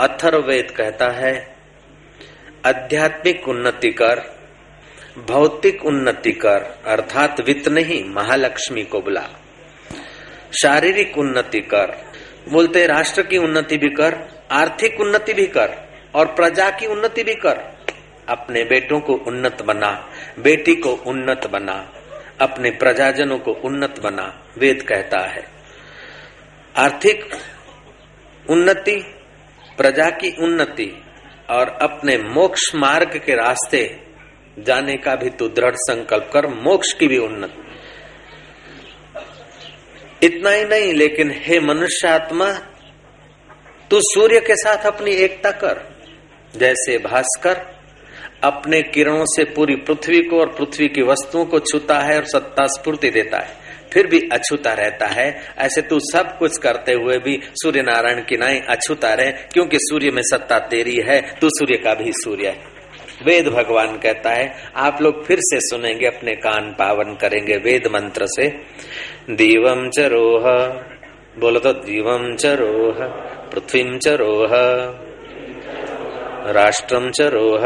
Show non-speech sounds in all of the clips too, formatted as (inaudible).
अथर्वेद कहता है, आध्यात्मिक उन्नति कर, भौतिक उन्नति कर, अर्थात वित्त नहीं, महालक्ष्मी को बुला। शारीरिक उन्नति कर, बोलते राष्ट्र की उन्नति भी कर, आर्थिक उन्नति भी कर, और प्रजा की उन्नति भी कर। अपने बेटों को उन्नत बना, बेटी को उन्नत बना, अपने प्रजाजनों को उन्नत बना, वेद कहता है। आर्थिक उन्नति प्रजा की उन्नति और अपने मोक्ष मार्ग के रास्ते जाने का भी तू दृढ़ संकल्प कर, मोक्ष की भी उन्नति। इतना ही नहीं, लेकिन हे मनुष्यात्मा, तू सूर्य के साथ अपनी एकता कर, जैसे भास्कर अपने किरणों से पूरी पृथ्वी को और पृथ्वी की वस्तुओं को छूता है और सत्ता स्फूर्ति देता है। फिर भी अछूता रहता है। ऐसे तू सब कुछ करते हुए भी सूर्य नारायण की नाई अछूता रहे, क्योंकि सूर्य में सत्ता तेरी है, तू सूर्य का भी सूर्य है। वेद भगवान कहता है, आप लोग फिर से सुनेंगे, अपने कान पावन करेंगे वेद मंत्र से। दीवम च रोह, बोलो तो दीवम च रोह, पृथ्वी च रोह राष्ट्रम च रोह,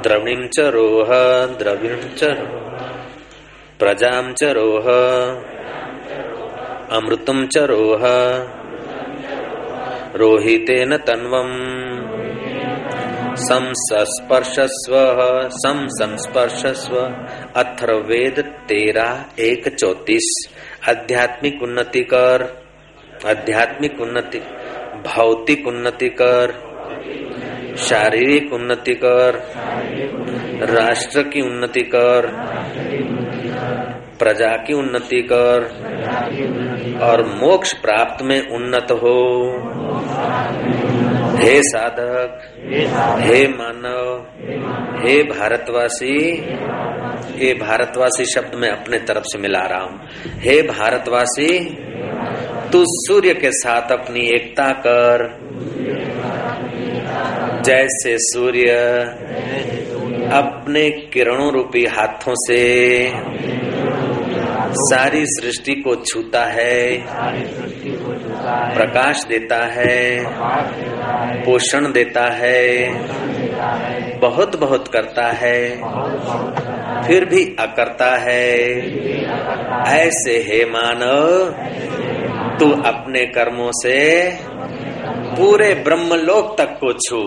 द्रविणीं च रोह, द्रविण च प्रजां च रोह। अमृतं च रोह। रोहितेन तन्वम् संस्पर्शस्व संस्पर्शस्व अथर्वेद तेरा एक चौतीस। आध्यात्मिक उन्नति कर आध्यात्मिक उन्नति। भौतिक उन्नति कर शारीरिक उन्नति कर राष्ट्र की उन्नति कर, प्रजा की उन्नति कर, और मोक्ष प्राप्त में उन्नत हो। हे साधक, हे मानव, हे भारतवासी, ये भारतवासी शब्द मैं अपने तरफ़ से मिला रहा हूँ। हे भारतवासी, तू सूर्य के साथ अपनी एकता कर। जैसे सूर्य अपने किरणों रूपी हाथों से सारी सृष्टि को छूता है, प्रकाश देता है, पोषण देता है, बहुत बहुत करता है, फिर भी अकरता है। ऐसे हे मानव, तू अपने कर्मों से पूरे ब्रह्मलोक तक को छू।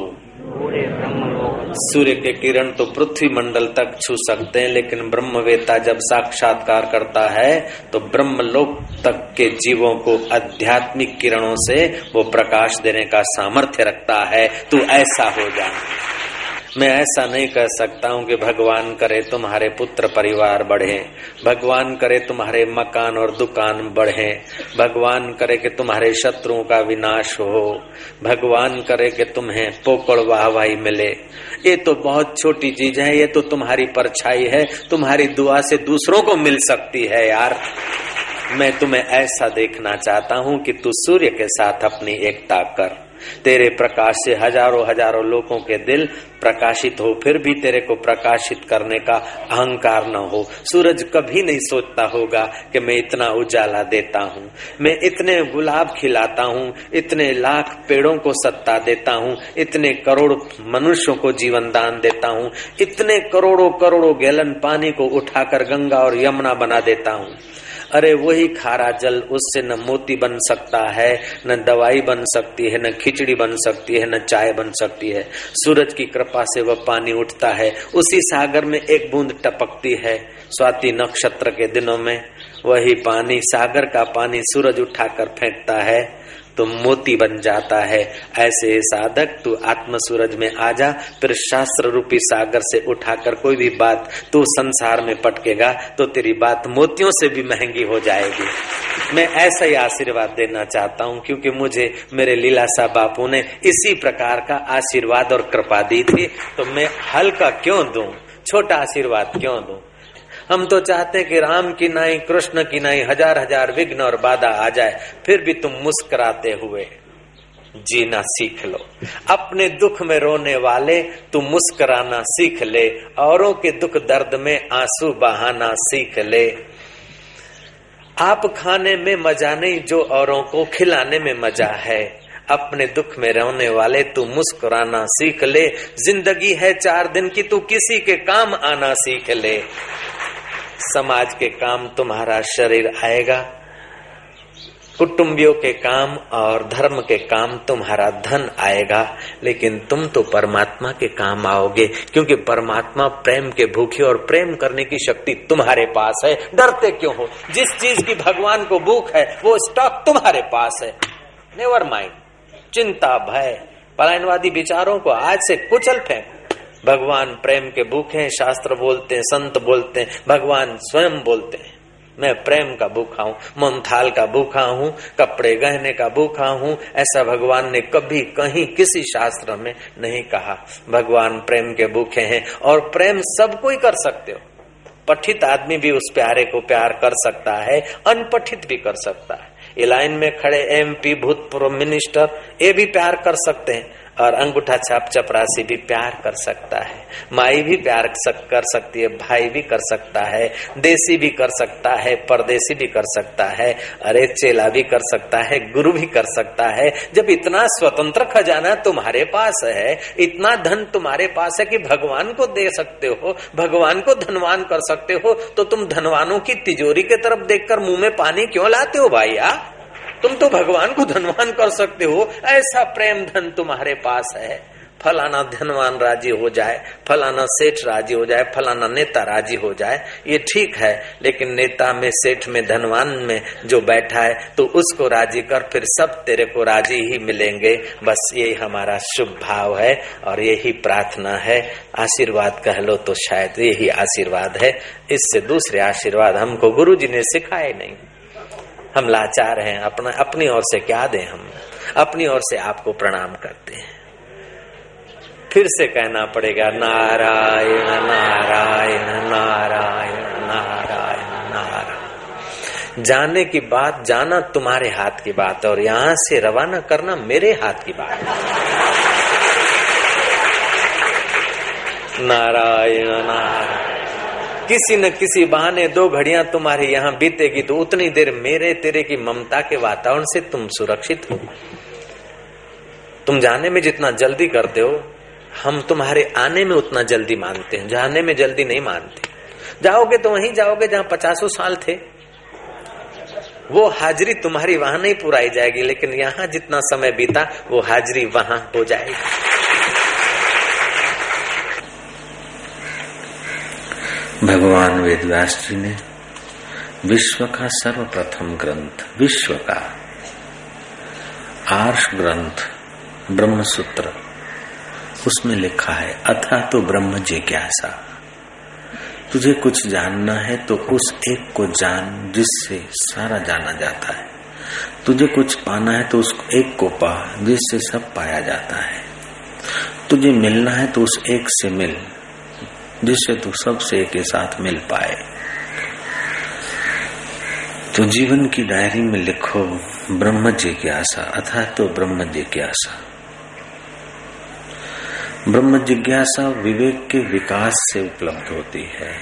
सूर्य के किरण तो पृथ्वी मंडल तक छू सकते हैं, लेकिन ब्रह्मवेता जब साक्षात्कार करता है तो ब्रह्मलोक तक के जीवों को आध्यात्मिक किरणों से वो प्रकाश देने का सामर्थ्य रखता है। तू ऐसा हो जा। मैं ऐसा नहीं कह सकता हूँ कि भगवान करे तुम्हारे पुत्र परिवार बढ़े, भगवान करे तुम्हारे मकान और दुकान बढ़े, भगवान करे कि तुम्हारे शत्रुओं का विनाश हो, भगवान करे कि तुम्हें पोकड़ वाहवाही मिले। ये तो बहुत छोटी चीज़ है, ये तो तुम्हारी परछाई है, तुम्हारी दुआ से दूसरों को मिल सकती है यार। मैं तुम्हें ऐसा देखना चाहता हूँ कि तू सूर्य के साथ अपनी एकता कर। तेरे प्रकाश से हज़ारों हज़ारों लोगों के दिल प्रकाशित हो, फिर भी तेरे को प्रकाशित करने का अहंकार न हो। सूरज कभी नहीं सोचता होगा कि मैं इतना उजाला देता हूँ। मैं इतने गुलाब खिलाता हूँ, इतने लाख पेड़ों को सत्ता देता हूँ, इतने करोड़ मनुष्यों को जीवन दान देता हूँ, इतने करोड़ों करोड़ों गैलन पानी को उठाकर गंगा और यमुना बना देता हूँ। अरे वही खारा जल, उससे न मोती बन सकता है, न दवाई बन सकती है, न खिचड़ी बन सकती है, न चाय बन सकती है। सूरज की कृपा से वह पानी उठता है, उसी सागर में एक बूंद टपकती है। स्वाति नक्षत्र के दिनों में वही पानी, सागर का पानी सूरज उठाकर फेंकता है। तो मोती बन जाता है। ऐसे साधक तू आत्म सूरज में आ जा, फिर शास्त्र रूपी सागर से उठाकर कोई भी बात तू संसार में पटकेगा तो तेरी बात मोतियों से भी महँगी हो जाएगी। मैं ऐसा ही आशीर्वाद देना चाहता हूँ, क्योंकि मुझे, मेरे लीलासा बापू ने इसी प्रकार का आशीर्वाद और कृपा दी थी। तो मैं हल्का क्यों दूँ? छोटा आशीर्वाद क्यों दूँ? हम तो चाहते कि राम की नाई, कृष्ण की नाई हज़ार हज़ार विघ्न और बाधा आ जाए, फिर भी तुम मुस्कुराते हुए जीना सीख लो। अपने दुख में रोने वाले तू मुस्कुराना सीख ले, औरों के दुख दर्द में आँसू बहाना सीख ले। आप खाने में मज़ा नहीं, जो औरों को खिलाने में मज़ा है। अपने दुख में रहने वाले तू मुस्कुराना सीख ले। ज़िंदगी है चार दिन की, तू किसी के काम आना सीख ले। समाज के काम तुम्हारा शरीर आएगा। कुटुंबियों के काम और धर्म के काम तुम्हारा धन आएगा। लेकिन तुम तो परमात्मा के काम आओगे, क्योंकि परमात्मा प्रेम के भूखे और प्रेम करने की शक्ति तुम्हारे पास है। डरते क्यों हो? जिस चीज़ की भगवान को भूख है, वो स्टॉक तुम्हारे पास है। नेवर माइंड चिंता, भय, पलायनवादी विचारों को आज से कुचल फेंक। भगवान प्रेम के भूखे हैं, शास्त्र बोलते हैं, संत बोलते हैं, भगवान स्वयं बोलते हैं। मैं प्रेम का भूखा हूँ मोमथाल का भूखा हूँ, कपड़े गहने का भूखा हूँ, ऐसा भगवान ने कभी कहीं किसी शास्त्र में नहीं कहा। भगवान प्रेम के भूखे हैं और प्रेम सब कोई कर सकते हो। पठित आदमी भी उस प्यारे को प्यार कर सकता है, अनपठित भी कर सकता है। ये लाइन में खड़े एमपी भूतपूर्व मिनिस्टर, ये भी प्यार कर सकते हैं। और अंगूठा छाप चपरासी भी प्यार कर सकता है। माई भी प्यार कर सकती है, भाई भी कर सकता है, देसी भी कर सकता है, परदेसी भी कर सकता है, अरे चेला भी कर सकता है, गुरु भी कर सकता है। जब इतना स्वतंत्र खजाना तुम्हारे पास है, इतना धन तुम्हारे पास है कि भगवान को दे सकते हो, भगवान को धनवान कर सकते हो तो तुम धनवानों की तिजोरी के तरफ़ देखकर मुँह में पानी क्यों लाते हो भाई तुम तो भगवान को धनवान कर सकते हो। ऐसा प्रेम धन तुम्हारे पास है। फलाना धनवान राज़ी हो जाए, फलाना सेठ राज़ी हो जाए, फलाना नेता राज़ी हो जाए, ये ठीक है। लेकिन नेता में, सेठ में, धनवान में जो बैठा है तो उसको राज़ी कर, फिर सब तेरे को राज़ी ही मिलेंगे। बस यही हमारा शुभ भाव है और यही प्रार्थना है। आशीर्वाद कह लो तो शायद यही आशीर्वाद है। इससे दूसरे आशीर्वाद हमको गुरु जी ने सिखाए नहीं। हम लाचार हैं, अपना, अपनी ओर से क्या दें हम? अपनी ओर से आपको प्रणाम करते हैं। फिर से कहना पड़ेगा, नारायण नारायण नारायण नारायण नारायण। जाने की बात, जाना तुम्हारे हाथ की बात और यहाँ से रवाना करना मेरे हाथ की बात नारायण नारायण। किसी न किसी बहाने दो घड़ियाँ तुम्हारी यहाँ बीतेगी तो उतनी देर मेरे तेरे की ममता के वातावरण से तुम सुरक्षित हो। तुम जाने में जितना जल्दी करते हो, हम तुम्हारे आने में उतना जल्दी मानते हैं, जाने में जल्दी नहीं मानते। जाओगे तो वहीं जाओगे जहाँ पचासों साल थे। वो हाजिरी तुम्हारी वहाँ नहीं पुराई जाएगी, लेकिन यहाँ जितना समय बीता, वो हाजिरी वहाँ हो जाएगी। भगवान वेदव्यास जी ने विश्व का सर्वप्रथम ग्रंथ विश्व का आर्ष ग्रंथ ब्रह्म सूत्र उसमें लिखा है, अथा तो ब्रह्म जिज्ञासा। तुझे कुछ जानना है तो उस एक को जान जिससे सारा जाना जाता है। तुझे कुछ पाना है तो उस एक को पा जिससे सब पाया जाता है। तुझे मिलना है तो उस एक से मिल। जिससे तू सबसे के साथ मिल पाए। तो जीवन की डायरी में लिखो ब्रह्म जिज्ञासा अथा तो ब्रह्म जिज्ञासा ब्रह्म जिज्ञासा विवेक के विकास से उपलब्ध होती है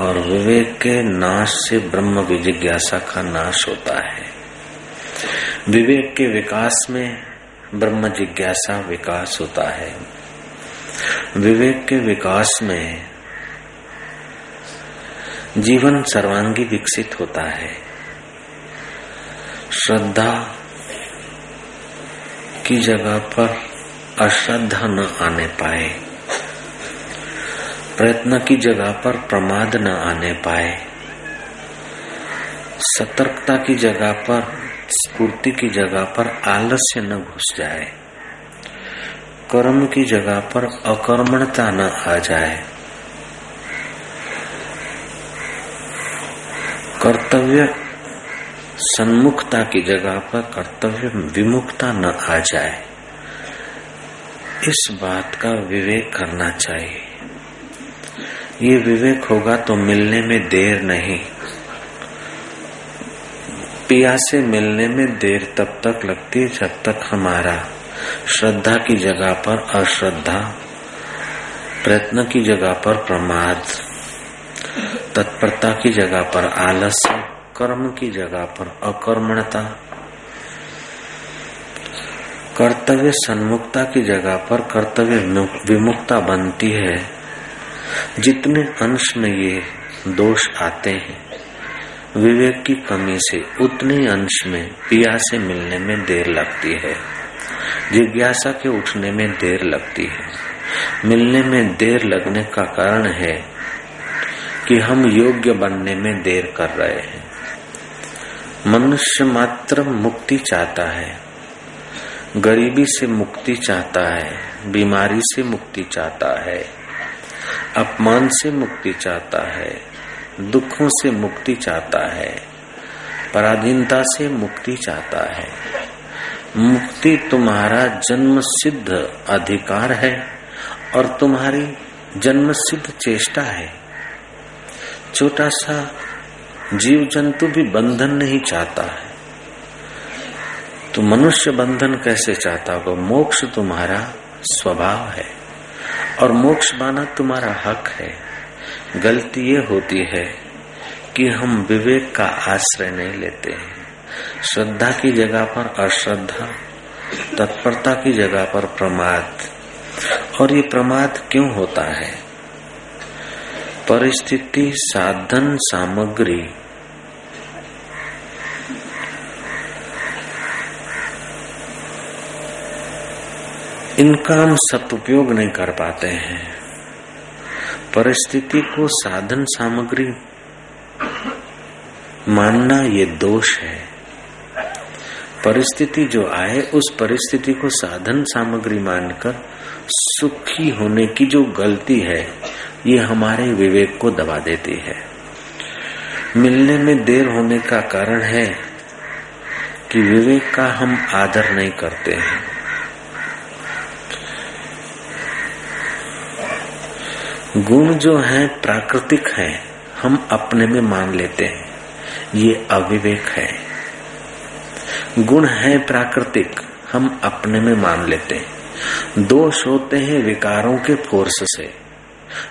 और विवेक के नाश से ब्रह्म जिज्ञासा का नाश होता है। विवेक के विकास में ब्रह्म जिज्ञासा विकास होता है। विवेक के विकास में जीवन सर्वांगी विकसित होता है। श्रद्धा की जगह पर अश्रद्धा न आने पाए। प्रयत्न की जगह पर प्रमाद न आने पाए। सतर्कता की जगह पर, स्फूर्ति की जगह पर आलस्य न घुस जाए। कर्म की जगह पर अकर्मणता न आ जाए। कर्तव्य सन्मुखता की जगह पर कर्तव्य विमुखता न आ जाए। इस बात का विवेक करना चाहिए। ये विवेक होगा तो मिलने में देर नहीं। पिया से मिलने में देर तब तक लगती है जब तक हमारा श्रद्धा की जगह पर अश्रद्धा, प्रयत्न की जगह पर प्रमाद, तत्परता की जगह पर आलस्य, कर्म की जगह पर अकर्मणता, कर्तव्य सन्मुखता की जगह पर कर्तव्य विमुक्ता बनती है। जितने अंश में ये दोष आते हैं, विवेक की कमी से उतने अंश में पिया से मिलने में देर लगती है। जिज्ञासा के उठने में देर लगती है। मिलने में देर लगने का कारण है कि हम योग्य बनने में देर कर रहे हैं। मनुष्य मात्र मुक्ति चाहता है। गरीबी से मुक्ति चाहता है, बीमारी से मुक्ति चाहता है, अपमान से मुक्ति चाहता है, दुखों से मुक्ति चाहता है, पराधीनता से मुक्ति चाहता है। मुक्ति तुम्हारा जन्म सिद्ध अधिकार है और तुम्हारी जन्म सिद्ध चेष्टा है। छोटा सा जीव जंतु भी बंधन नहीं चाहता है। तो मनुष्य बंधन कैसे चाहता होगा? मोक्ष तुम्हारा स्वभाव है और मोक्ष पाना तुम्हारा हक है। गलती ये होती है कि हम विवेक का आश्रय नहीं लेते हैं। श्रद्धा की जगह पर अश्रद्धा, तत्परता की जगह पर प्रमाद। और ये प्रमाद क्यों होता है? परिस्थिति, साधन, सामग्री। इनका हम सदउपयोग नहीं कर पाते हैं। परिस्थिति को साधन सामग्री। मानना ये दोष है। परिस्थिति जो आए, उस परिस्थिति को साधन सामग्री मानकर सुखी होने की जो गलती है, ये हमारे विवेक को दबा देती है। मिलने में देर होने का कारण है कि विवेक का हम आदर नहीं करते हैं। गुण जो है, प्राकृतिक है, हम अपने में मान लेते हैं। ये अविवेक है। गुण है प्राकृतिक, हम अपने में मान लेते हैं। दोष होते हैं विकारों के फोर्स से,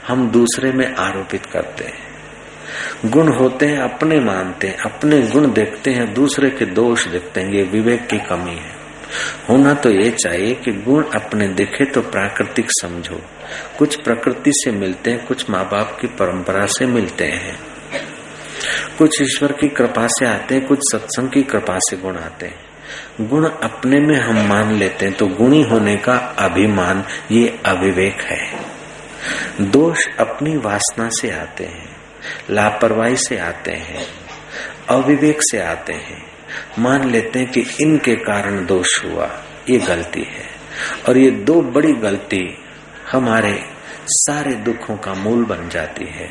हम दूसरे में आरोपित करते हैं। गुण होते हैं, अपने मानते हैं, अपने गुण देखते हैं, दूसरे के दोष देखते हैं, ये विवेक की कमी है। होना तो ये चाहिए कि गुण अपने दिखे तो प्राकृतिक समझो। कुछ प्रकृति से मिलते हैं, कुछ माँ बाप की परंपरा से मिलते हैं। कुछ ईश्वर की कृपा से आते हैं, कुछ सत्संग की कृपा से गुण आते हैं। गुण अपने में हम मान लेते हैं तो गुणी होने का अभिमान, ये अविवेक है। दोष अपनी वासना से आते हैं, लापरवाही से आते हैं, अविवेक से आते हैं। मान लेते हैं कि इनके कारण दोष हुआ, ये गलती है। और ये दो बड़ी गलती हमारे सारे दुखों का मूल बन जाती है।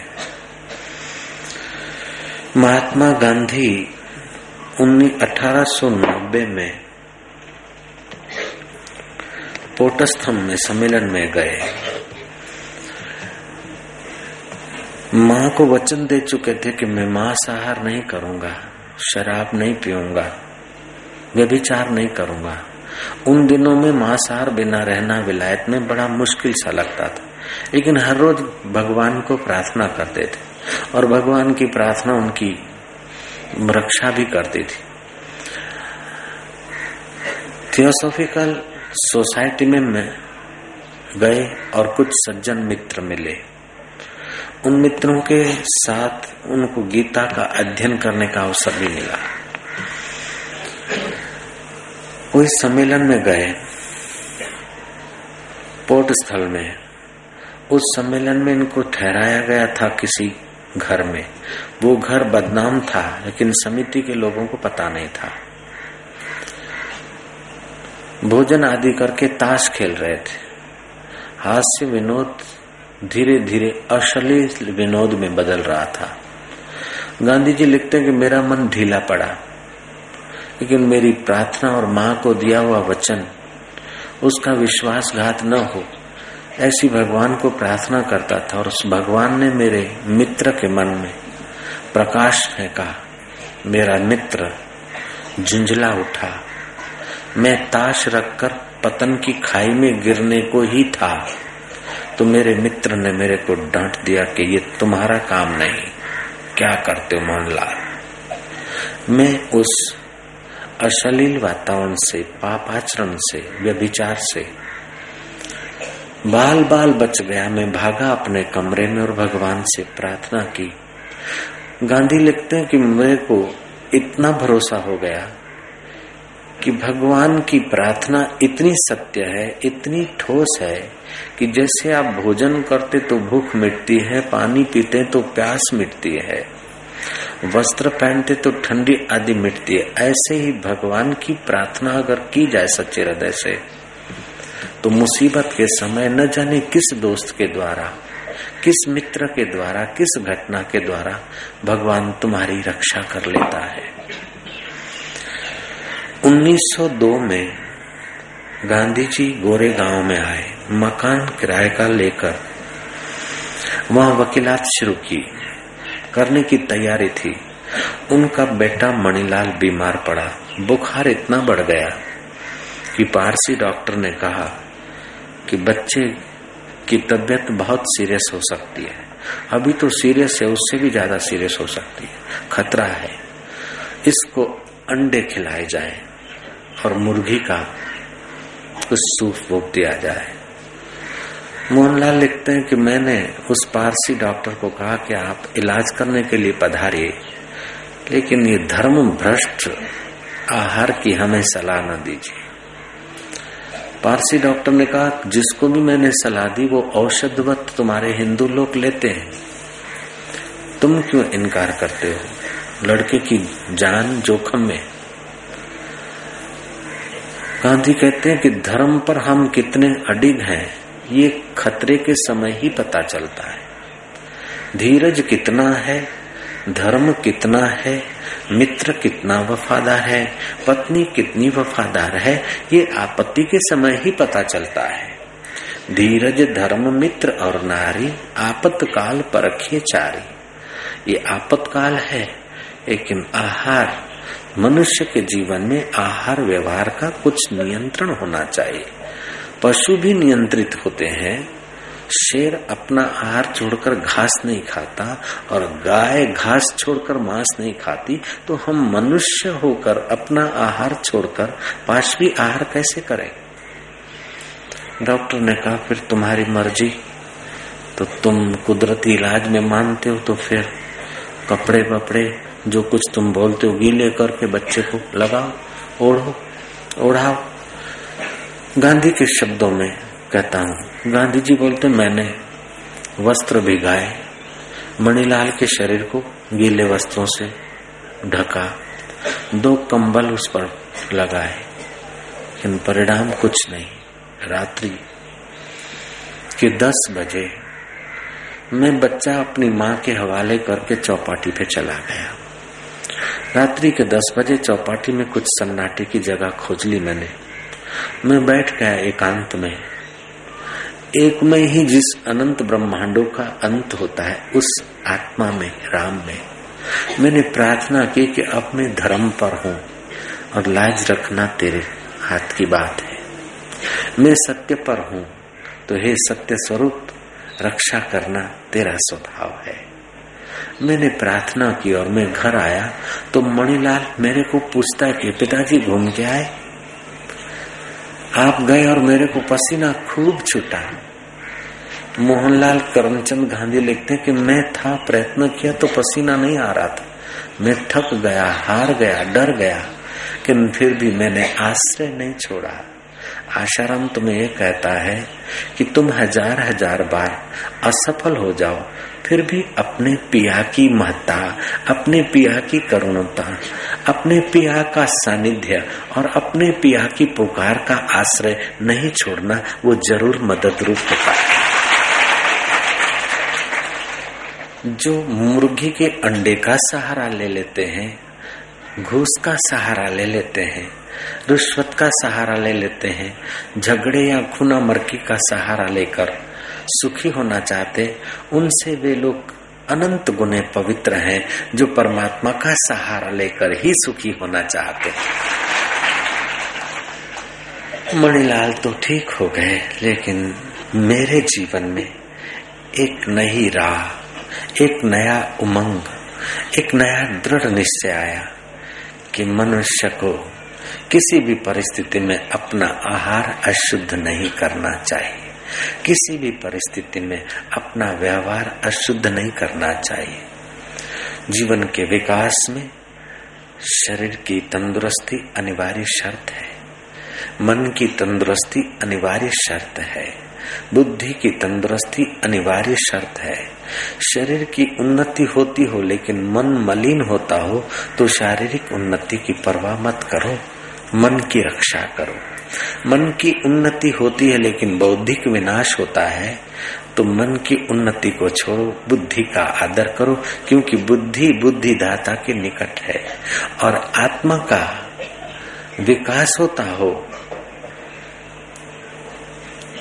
महात्मा गांधी उन्नीस अठारह में पोटस्थम में सम्मेलन में गए। माँ को वचन दे चुके थे कि मैं मांसाहार नहीं करूँगा, शराब नहीं पीऊँगा, व्यभिचार नहीं करूँगा। उन दिनों में मांसाहार बिना रहना विलायत में बड़ा मुश्किल सा लगता था, लेकिन हर रोज भगवान को प्रार्थना करते थे। और भगवान की प्रार्थना उनकी रक्षा भी करती थी। थियोसॉफिकल सोसाइटी में मैं गए और कुछ सज्जन मित्र मिले। उन मित्रों के साथ उनको गीता का अध्ययन करने का अवसर भी मिला। कोई सम्मेलन में गए। पोर्ट स्थल में। उस सम्मेलन में इनको ठहराया गया था किसी घर में। वो घर बदनाम था, लेकिन समिति के लोगों को पता नहीं था। भोजन आदि करके ताश खेल रहे थे। हास्य विनोद धीरे धीरे अश्लील विनोद में बदल रहा था। गांधी जी लिखते हैं कि मेरा मन ढीला पड़ा, लेकिन मेरी प्रार्थना और माँ को दिया हुआ वचन, उसका विश्वासघात न हो। ऐसी भगवान को प्रार्थना करता था और उस भगवान ने मेरे मित्र के मन में प्रकाश फेंका मेरा मित्र झुंझला उठा। मैं ताश रखकर पतन की खाई में गिरने को ही था। तो मेरे मित्र ने मेरे को डांट दिया कि ये तुम्हारा काम नहीं। क्या करते हो, मोहनलाल? मैं उस अश्लील वातावरण से पाप आचरण से, व्यभिचार से बाल बाल बच गया। मैं भागा अपने कमरे में और भगवान से प्रार्थना की। गांधी लिखते हैं कि मेरे को इतना भरोसा हो गया कि भगवान की प्रार्थना इतनी सत्य है, इतनी ठोस है कि जैसे आप भोजन करते तो भूख मिटती है, पानी पीते तो प्यास मिटती है, वस्त्र पहनते तो ठंडी आदि मिटती है। ऐसे ही भगवान की प्रार्थना अगर की जाए सच्चे हृदय से तो मुसीबत के समय न जाने किस दोस्त के द्वारा, किस मित्र के द्वारा, किस घटना के द्वारा भगवान तुम्हारी रक्षा कर लेता है। 1902 में गांधी जी गोरे गाँव में आए, मकान किराए का लेकर वहाँ वकीलात शुरू की, करने की तैयारी थी। उनका बेटा मणिलाल बीमार पड़ा, बुखार इतना बढ़ गया कि पारसी डॉक्टर ने कहा कि बच्चे की तबीयत बहुत सीरियस हो सकती है। अभी तो सीरियस है, उससे भी ज़्यादा सीरियस हो सकती है। खतरा है। इसको अंडे खिलाए जाए और मुर्गी का कुछ सूप वूप दिया जाए। मोहनलाल लिखते हैं कि मैंने उस पारसी डॉक्टर को कहा कि आप इलाज करने के लिए पधारिए, लेकिन ये धर्म भ्रष्ट आहार की हमें सलाह न दीजिए। पारसी डॉक्टर ने कहा, जिसको भी मैंने सलाह दी, वो औषधवत तुम्हारे हिंदू लोग लेते हैं। तुम क्यों इनकार करते हो? लड़के की जान जोखम में। गांधी कहते हैं कि धर्म पर हम कितने अडिग हैं, ये खतरे के समय ही पता चलता है। धीरज कितना है, धर्म कितना है मित्र कितना वफादार है, पत्नी कितनी वफादार है, ये आपत्ति के समय ही पता चलता है। धीरज, धर्म, मित्र और नारी आपत्काल परखे चारी। ये आपत्काल है, लेकिन आहार, मनुष्य के जीवन में आहार व्यवहार का कुछ नियंत्रण होना चाहिए। पशु भी नियंत्रित होते हैं शेर अपना आहार छोड़कर घास नहीं खाता और गाय घास छोड़कर मांस नहीं खाती तो हम मनुष्य होकर अपना आहार छोड़कर पाशवी आहार कैसे करें? डॉक्टर ने कहा, फिर तुम्हारी मर्ज़ी। तो तुम कुदरती इलाज में मानते हो तो फिर कपड़े वपड़े जो कुछ तुम बोलते हो, गीले करके बच्चे को लगाओ, ओढ़ो, ओढ़ाओ। गांधी के शब्दों में कहता हूँ गांधी जी बोलते, मैंने वस्त्र भिगाए मणिलाल के शरीर को गीले वस्त्रों से ढका, दो कंबल उस पर लगाए, लेकिन परिणाम कुछ नहीं। रात्रि के दस बजे मैं बच्चा अपनी माँ के हवाले करके चौपाटी पे चला गया। रात्रि के दस बजे चौपाटी में कुछ सन्नाटे की जगह खोज ली मैंने। मैं बैठ गया एकांत में। एक में ही जिस अनंत ब्रह्मांडों का अंत होता है, उस आत्मा में, राम में। मैंने प्रार्थना की कि अब मैं धर्म पर हूँ और लाज रखना तेरे हाथ की बात है। मैं सत्य पर हूँ तो हे सत्य स्वरूप, रक्षा करना तेरा स्वभाव है। मैंने प्रार्थना की और मैं घर आया तो मणिलाल मेरे को पूछता है कि पिताजी घूम के आए? आप गए और मेरे को पसीना खूब छूटा। मोहनलाल करमचंद गांधी लिखते हैं कि मैं था, प्रयत्न किया तो पसीना नहीं आ रहा था। मैं थक गया, हार गया, डर गया लेकिन फिर भी मैंने आश्रय नहीं छोड़ा। आशाराम तुम्हें ये कहता है कि तुम हज़ार हज़ार बार असफल हो जाओ, फिर भी अपने पिया की महत्ता, अपने पिया की करुणता अपने पिया का सानिध्य और अपने पिया की पुकार का आश्रय नहीं छोड़ना वो ज़रूर मदद रूप होता है। जो मुर्गी के अंडे का सहारा ले लेते हैं, घूस का सहारा ले लेते हैं, रिश्वत का सहारा ले लेते हैं, झगड़े या खुना मरकी का सहारा लेकर सुखी होना चाहते, उनसे वे लोग अनंत गुने पवित्र हैं, जो परमात्मा का सहारा लेकर ही सुखी होना चाहते मणिलाल तो ठीक हो गए, लेकिन मेरे जीवन में एक नई राह, एक नया उमंग, एक नया दृढ़ निश्चय आया कि मनुष्य को किसी भी परिस्थिति में अपना आहार अशुद्ध नहीं करना चाहिए। किसी भी परिस्थिति में अपना व्यवहार अशुद्ध नहीं करना चाहिए। जीवन के विकास में शरीर की तंदुरुस्ती अनिवार्य शर्त है। मन की तंदुरुस्ती अनिवार्य शर्त है। बुद्धि की तंदुरुस्ती अनिवार्य शर्त है। शरीर की उन्नति होती हो लेकिन मन मलिन होता हो तो शारीरिक उन्नति की परवाह मत करो। मन की रक्षा करो। मन की उन्नति होती है, लेकिन बौद्धिक विनाश होता है तो मन की उन्नति को छोड़ो, बुद्धि का आदर करो, क्योंकि बुद्धि बुद्धिदाता के निकट है। और आत्मा का विकास होता हो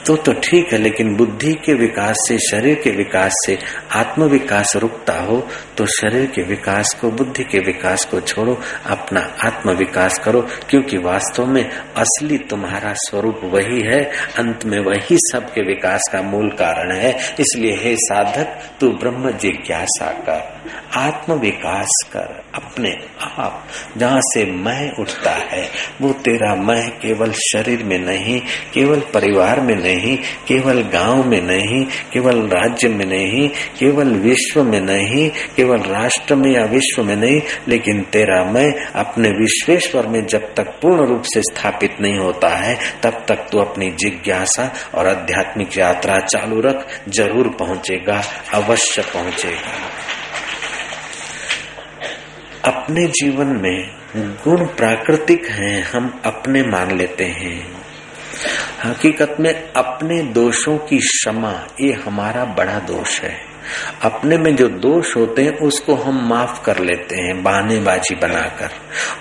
तो तो ठीक है, लेकिन बुद्धि के विकास से, शरीर के विकास से आत्म विकास रुकता हो तो शरीर के विकास को, बुद्धि के विकास को छोड़ो, अपना आत्म विकास करो, क्योंकि वास्तव में असली तुम्हारा स्वरूप वही है, अंत में वही सबके विकास का मूल कारण है। इसलिए, हे साधक, तू ब्रह्म जिज्ञासा कर। आत्म विकास कर अपने आप, जहाँ से मैं उठता है, वो तेरा मैं केवल शरीर में नहीं, केवल परिवार में नहीं, केवल गाँव में नहीं, केवल राज्य में नहीं, केवल विश्व में नहीं, केवल राष्ट्र में या विश्व में नहीं, लेकिन तेरा मैं अपने विश्वेश्वर में जब तक पूर्ण रूप से स्थापित नहीं होता है, तब तक तू अपनी जिज्ञासा और आध्यात्मिक यात्रा चालू रख, ज़रूर पहुंचेगा, अवश्य पहुंचेगा। अपने जीवन में गुण प्राकृतिक हैं, हम अपने मान लेते हैं। हकीकत में अपने दोषों की क्षमा, ये हमारा बड़ा दोष है। अपने में जो दोष होते हैं, उसको हम माफ़ कर लेते हैं बहानेबाजी बनाकर।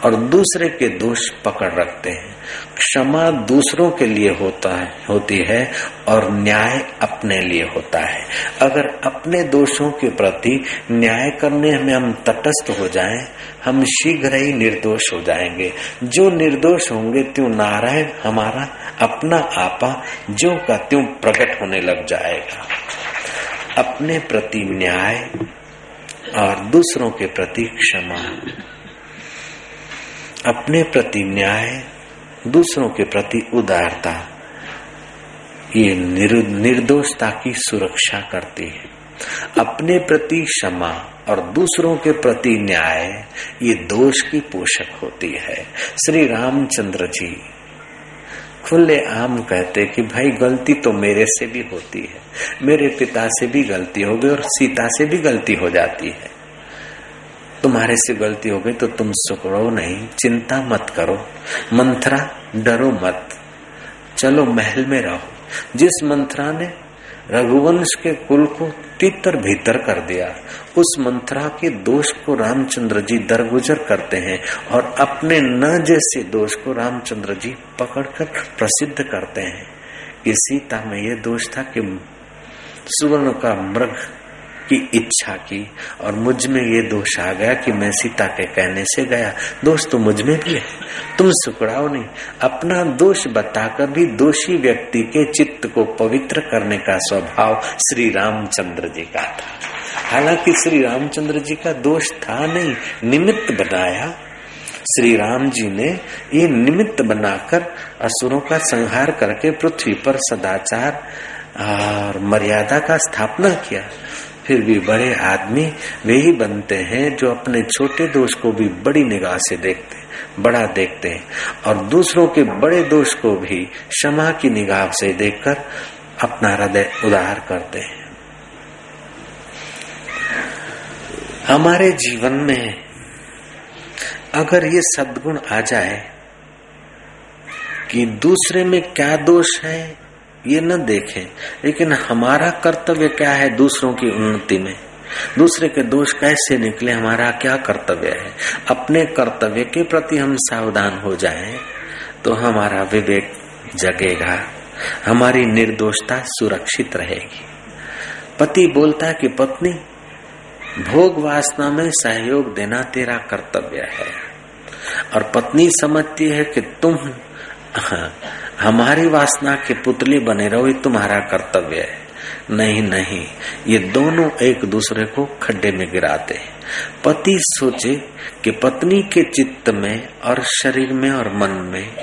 और दूसरे के दोष पकड़ रखते हैं। क्षमा दूसरों के लिए होता है, होती है और न्याय अपने लिए होता है। अगर अपने दोषों के प्रति न्याय करने में हम तटस्थ हो जाएँ, हम शीघ्र ही निर्दोष हो जाएँगे। जो निर्दोष होंगे, त्यों नारायण हमारा अपना आपा, जो का त्यों प्रकट होने लग जाएगा। अपने प्रति न्याय और दूसरों के प्रति क्षमा। अपने प्रति न्याय दूसरों के प्रति उदारता। ये निर्दोषता की सुरक्षा करती है। अपने प्रति क्षमा और दूसरों के प्रति न्याय, ये दोष की पोषक होती है। श्री रामचंद्र जी, खुले आम कहते कि भाई गलती तो मेरे से भी होती है। मेरे पिता से भी गलती हो गई और सीता से भी गलती हो जाती है। तुम्हारे से गलती हो गई तो तुम सुकड़ो नहीं। चिंता मत करो। मंथरा डरो मत। चलो महल में रहो। जिस मंथरा ने रघुवंश के कुल को तितर भीतर कर दिया, उस मंत्रा के दोष को रामचंद्र जी दरगुजर करते हैं और अपने न जैसे दोष को रामचंद्र जी पकड़कर प्रसिद्ध करते हैं। कि सीता में यह दोष था कि सुवर्ण का मृग की इच्छा की और मुझमें ये दोष आ गया कि मैं सीता के कहने से गया। दोष तो मुझमें भी है। तुम सुकड़ाओ नहीं। अपना दोष बताकर भी दोषी व्यक्ति के चित्त को पवित्र करने का स्वभाव श्री रामचंद्र जी का था। हालाँकि श्री रामचंद्र जी का दोष था नहीं, निमित्त बनाया। श्री राम जी ने ये निमित्त बनाकर असुरों का संहार करके पृथ्वी पर सदाचार और मर्यादा का स्थापना किया। फिर भी बड़े आदमी वे ही बनते हैं जो अपने छोटे दोष को भी बड़ी निगाह से देखते हैं, बड़ा देखते हैं। और दूसरों के बड़े दोष को भी क्षमा की निगाह से देखकर अपना हृदय उदार करते हैं। हमारे जीवन में अगर ये सदगुण आ जाए कि दूसरे में क्या दोष है ये न देखें, लेकिन हमारा कर्तव्य क्या है दूसरों की उन्नति में? दूसरे के दोष कैसे निकले, हमारा क्या कर्तव्य है? अपने कर्तव्य के प्रति हम सावधान हो जाएँ तो हमारा विवेक जगेगा, हमारी निर्दोषता सुरक्षित रहेगी। पति बोलता है कि, पत्नी, भोग वासना में सहयोग देना तेरा कर्तव्य है। और पत्नी समझती है कि तुम हमारी वासना के पुतले बने रहो, ये तुम्हारा कर्तव्य है। नहीं नहीं, ये दोनों एक दूसरे को खड्डे में गिराते हैं। पति सोचे कि पत्नी के चित्त में और शरीर में और मन में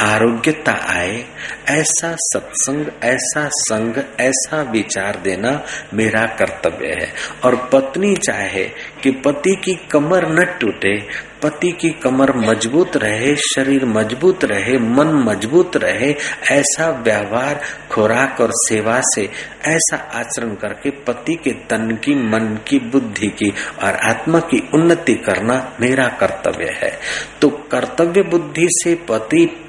आरोग्यता आए, ऐसा सत्संग, ऐसा संग, ऐसा विचार देना मेरा कर्तव्य है। और पत्नी चाहे कि पति की कमर न टूटे, पति की कमर मज़बूत रहे, शरीर मज़बूत रहे, मन मज़बूत रहे, ऐसा व्यवहार, खुराक और सेवा से, ऐसा आचरण करके पति के तन की, मन की, बुद्धि की और आत्मा की उन्नति करना मेरा कर्तव्य है। तो कर्तव्य बुद्धि से पति,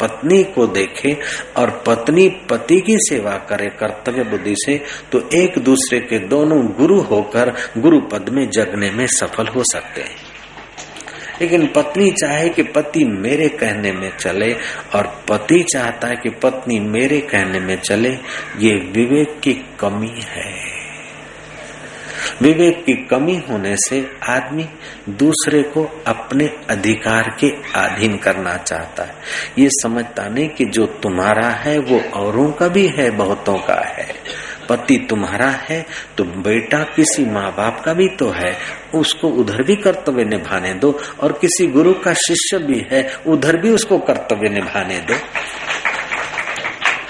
पत्नी को देखे और पत्नी, पति की सेवा करे कर्तव्य बुद्धि से तो एक दूसरे के दोनों गुरु होकर गुरु पद में जगने में सफल हो सकते हैं। लेकिन पत्नी चाहे कि पति मेरे कहने में चले और पति चाहता है कि पत्नी मेरे कहने में चले, ये विवेक की कमी है। विवेक की कमी होने से आदमी दूसरे को अपने अधिकार के अधीन करना चाहता है। ये समझता नहीं कि जो तुम्हारा है, वो औरों का भी है, बहुतों का है। पति तुम्हारा है तो बेटा किसी माँ बाप का भी तो है। उसको उधर भी कर्तव्य निभाने दो और किसी गुरु का शिष्य भी है, उधर भी उसको कर्तव्य निभाने दो।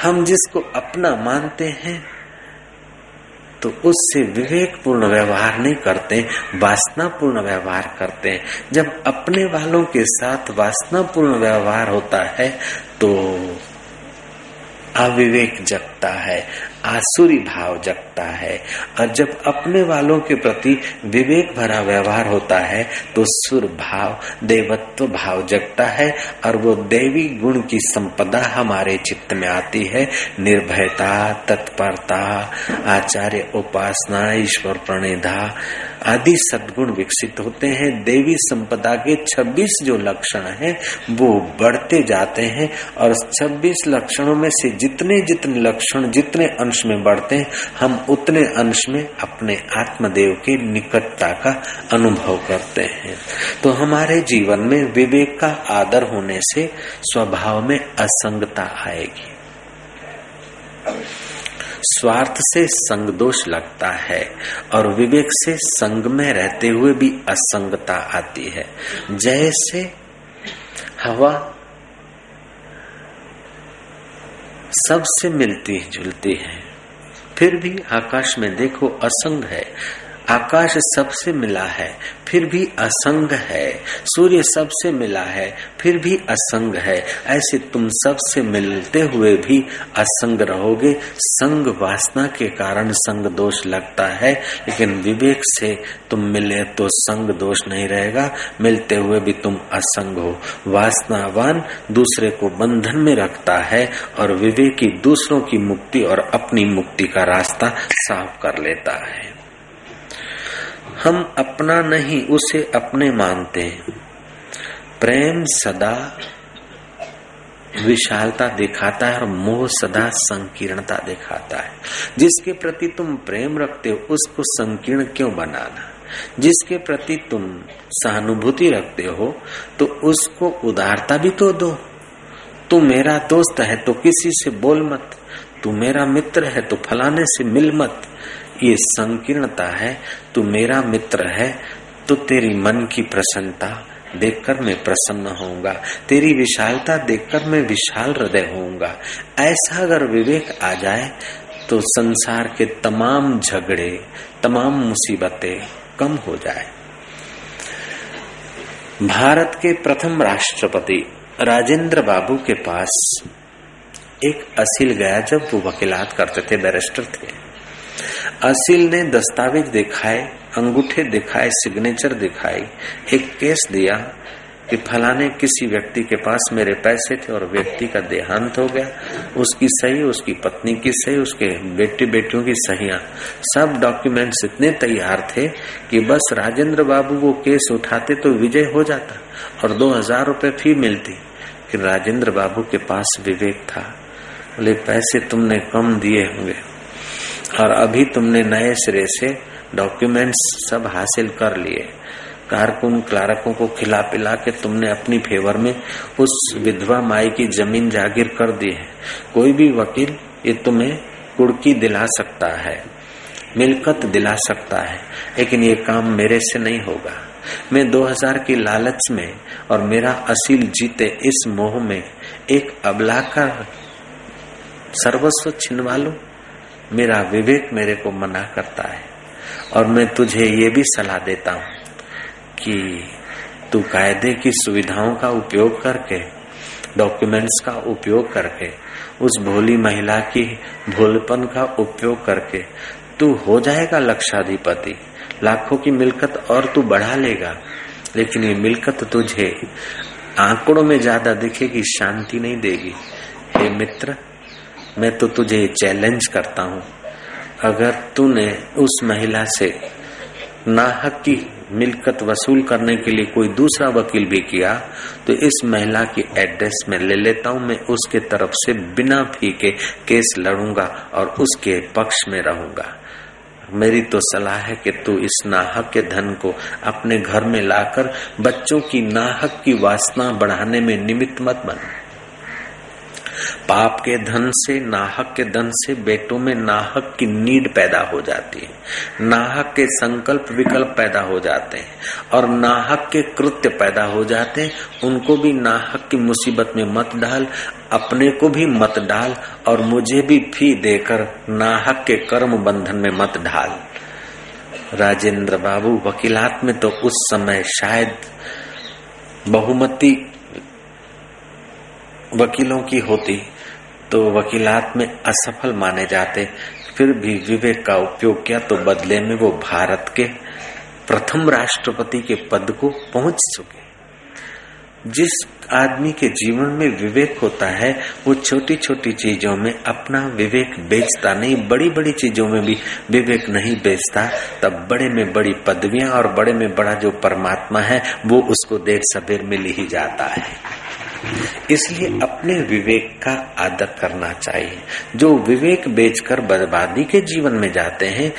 हम जिसको अपना मानते हैं तो उससे विवेक पूर्ण व्यवहार नहीं करते वासना पूर्ण व्यवहार करते हैं। जब अपने वालों के साथ वासना पूर्ण व्यवहार होता है तो अविवेक जगता है, आसुरी भाव जगता है। और जब अपने वालों के प्रति विवेक भरा व्यवहार होता है तो सुर भाव, देवत्व भाव जगता है, और वो देवी गुण की संपदा हमारे चित्त में आती है। निर्भयता, तत्परता, आचार्य उपासना, ईश्वर प्रणिधा आदि सद्गुण विकसित होते हैं, देवी संपदा के 26 जो लक्षण हैं, वो बढ़ते जाते हैं और 26 लक्षणों में से जितने जितने लक्षण, जितने अंश में बढ़ते हैं, हम उतने अंश में अपने आत्मदेव के निकटता का अनुभव करते हैं। तो हमारे जीवन में विवेक का आदर होने से स्वभाव में असंगता आएगी। स्वार्थ से संग दोष लगता है और विवेक से संग में रहते हुए भी असंगता आती है। जैसे हवा सबसे मिलती जुलती है, फिर भी आकाश में देखो असंग है। आकाश सबसे मिला है, फिर भी असंग है। सूर्य सबसे मिला है, फिर भी असंग है। ऐसे तुम सबसे मिलते हुए भी असंग रहोगे। संग वासना के कारण संग दोष लगता है, लेकिन विवेक से तुम मिले तो संग दोष नहीं रहेगा। मिलते हुए भी तुम असंग हो। वासनावान दूसरे को बंधन में रखता है और विवेकी दूसरों की मुक्ति और अपनी मुक्ति का रास्ता साफ़ कर लेता है। हम अपना नहीं, उसे अपने मानते हैं। प्रेम सदा विशालता दिखाता है और मोह सदा संकीर्णता दिखाता है। जिसके प्रति तुम प्रेम रखते हो, उसको संकीर्ण क्यों बनाना? जिसके प्रति तुम सहानुभूति रखते हो तो उसको उदारता भी तो दो। तू मेरा दोस्त है तो किसी से बोल मत। तू मेरा मित्र है तो फलाने से मिल मत। ये संकीर्णता है, तू मेरा मित्र है तो तेरी मन की प्रसन्नता देखकर मैं प्रसन्न होऊँगा। तेरी विशालता देखकर मैं विशाल हृदय होऊँगा। ऐसा अगर विवेक आ जाए तो संसार के तमाम झगड़े, तमाम मुसीबतें कम हो जाए। भारत के प्रथम राष्ट्रपति राजेंद्र बाबू के पास एक असील गया जब वो वकीलात करते थे, बैरिस्टर थे। असील ने दस्तावेज़ दिखाए, अंगूठे दिखाए, सिग्नेचर दिखाई एक केस दिया कि फलाने किसी व्यक्ति के पास मेरे पैसे थे और व्यक्ति का देहांत हो गया। उसकी सही, उसकी पत्नी की सही, उसके बेटे बेटियों की सहियाँ। सब डॉक्यूमेंट्स इतने तैयार थे कि बस राजेंद्र बाबू वो केस उठाते तो विजय हो जाता और दो हज़ार रुपये फ़ी मिलती कि राजेंद्र बाबू के पास विवेक था। बोले, पैसे तुमने कम दिए होंगे। और अभी तुमने नए सिरे से डॉक्यूमेंट्स सब हासिल कर लिए। कारकुन क्लारकों को खिला पिला के तुमने अपनी फेवर में उस विधवा माई की ज़मीन जागीर कर दी है। कोई भी वकील ये तुम्हें कुड़की दिला सकता है, मिलकत दिला सकता है, लेकिन ये काम मेरे से नहीं होगा। मैं 2000 की लालच में और मेरा असील जीते इस मोह में एक अबला का सर्वस्व छिनवा लू। मेरा विवेक मेरे को मना करता है। और मैं तुझे ये भी सलाह देता हूँ कि तू कायदे की सुविधाओं का उपयोग करके डॉक्यूमेंट्स का उपयोग करके, उस भोली महिला की भोलपन का उपयोग करके तू हो जाएगा लक्षाधिपति। लाखों की मिलकत और तू बढ़ा लेगा, लेकिन ये मिलकत तुझे आंकड़ों में ज़्यादा दिखेगी, शांति नहीं देगी। हे मित्र मैं तो तुझे चैलेंज करता हूँ। अगर तूने उस महिला से नाहक की मिलकत वसूल करने के लिए कोई दूसरा वकील भी किया तो इस महिला की एड्रेस में ले लेता हूँ, मैं उसके तरफ़ से बिना फ़ी के केस लड़ूँगा और उसके पक्ष में रहूँगा। मेरी तो सलाह है कि तू इस नाहक के धन को अपने घर में लाकर बच्चों की नाहक की वासना बढ़ाने में निमित्त मत बन। पाप के धन से, नाहक के धन से, बेटों में नाहक की नीड पैदा हो जाती है। नाहक के संकल्प विकल्प पैदा हो जाते हैं और नाहक के कृत्य पैदा हो जाते हैं। उनको भी नाहक की मुसीबत में मत डाल, अपने को भी मत डाल और मुझे भी फ़ी देकर नाहक के कर्म बंधन में मत ढाल। राजेंद्र बाबू, वकीलात में तो उस समय शायद बहुमती वकीलों की होती तो वकीलात में असफल माने जाते। फिर भी विवेक का उपयोग किया तो बदले में वो भारत के प्रथम राष्ट्रपति के पद को पहुँच चुके। जिस आदमी के जीवन में विवेक होता है, वो छोटी छोटी चीज़ों में अपना विवेक बेचता नहीं बड़ी बड़ी चीज़ों में भी विवेक नहीं बेचता। तब बड़े में बड़ी पदवियाँ और बड़े में बड़ा जो परमात्मा है, वो उसको देर सबेर मिल ही जाता है। इसलिए अपने विवेक का आदर करना चाहिए। जो विवेक बेचकर बर्बादी के जीवन में जाते हैं,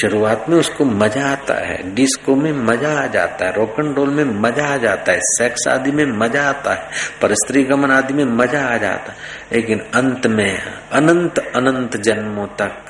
शुरुआत में उसको मज़ा आता है। डिस्को में मज़ा आ जाता है रोकन रोल में मज़ा आ जाता है सेक्स आदि में मज़ा आता है, पर स्त्री गमन आदि में मज़ा आ जाता है। लेकिन अंत में, अनंत अनंत जन्मों तक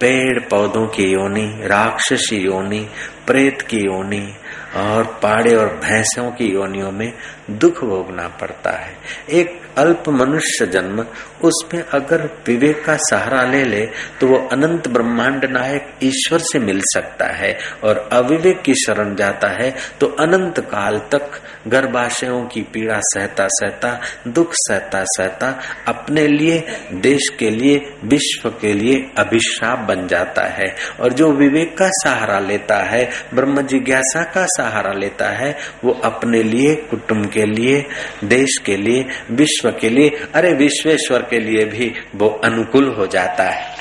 पेड़ पौधों की योनि, राक्षसी योनि, प्रेत की योनि और पाड़े और भैंसों की योनियों में दुख भोगना पड़ता है। एक अल्प मनुष्य जन्म, उसमें अगर विवेक का सहारा ले ले तो वो अनंत ब्रह्मांड नायक ईश्वर से मिल सकता है और अविवेक की शरण जाता है तो अनंत काल तक गर्भाशयों की पीड़ा सहता सहता दुख सहता सहता अपने लिए, देश के लिए, विश्व के लिए अभिशाप बन जाता है। और जो विवेक का सहारा लेता है, ब्रह्म जिज्ञासा का सहारा लेता है, वो अपने लिए कुटुंब के लिए, देश के लिए, विश्व के लिए, अरे विश्वेश्वर के लिए भी वो अनुकूल हो जाता है।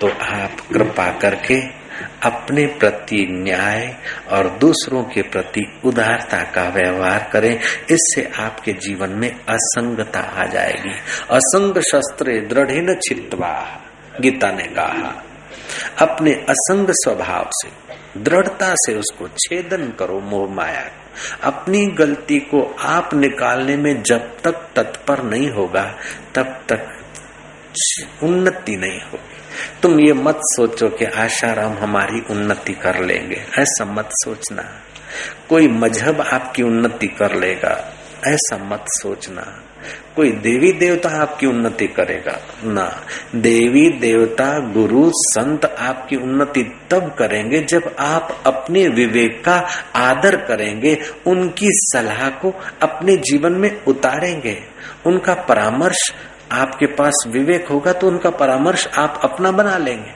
तो आप कृपा करके अपने प्रति न्याय और दूसरों के प्रति उदारता का व्यवहार करें, इससे आपके जीवन में असंगता आ जाएगी। असंग शस्त्र दृढ़ छित्वा गीता ने कहा। अपने असंग स्वभाव से, दृढ़ता से उसको छेदन करो मोह माया अपनी गलती को आप निकालने में जब तक तत्पर नहीं होगा, तब तक उन्नति नहीं होगी। तुम ये मत सोचो कि आशाराम हमारी उन्नति कर लेंगे। ऐसा मत सोचना। कोई मज़हब आपकी उन्नति कर लेगा, ऐसा मत सोचना। कोई देवी देवता आपकी उन्नति करेगा? ना। देवी देवता, गुरु, संत आपकी उन्नति तब करेंगे जब आप अपने विवेक का आदर करेंगे, उनकी सलाह को अपने जीवन में उतारेंगे। उनका परामर्श आपके पास विवेक होगा तो उनका परामर्श आप अपना बना लेंगे।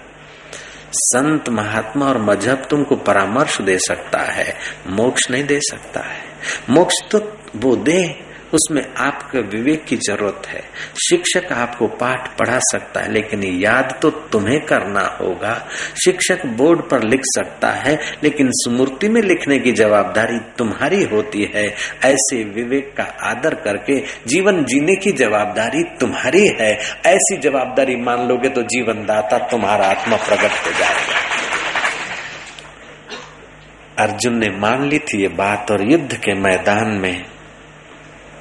संत महात्मा और मज़हब तुमको परामर्श दे सकता है, मोक्ष नहीं दे सकता है। मोक्ष तो वो दे उसमें आपके विवेक की ज़रूरत है। शिक्षक आपको पाठ पढ़ा सकता है, लेकिन याद तो तुम्हें करना होगा। शिक्षक बोर्ड पर लिख सकता है, लेकिन स्मृति में लिखने की जवाबदारी तुम्हारी होती है। ऐसे विवेक का आदर करके जीवन जीने की जवाबदारी तुम्हारी है। ऐसी जवाबदारी मान लोगे तो जीवन दाता तुम्हारा आत्मा प्रकट हो जाएगा। अर्जुन ने मान ली थी ये बात और युद्ध के मैदान में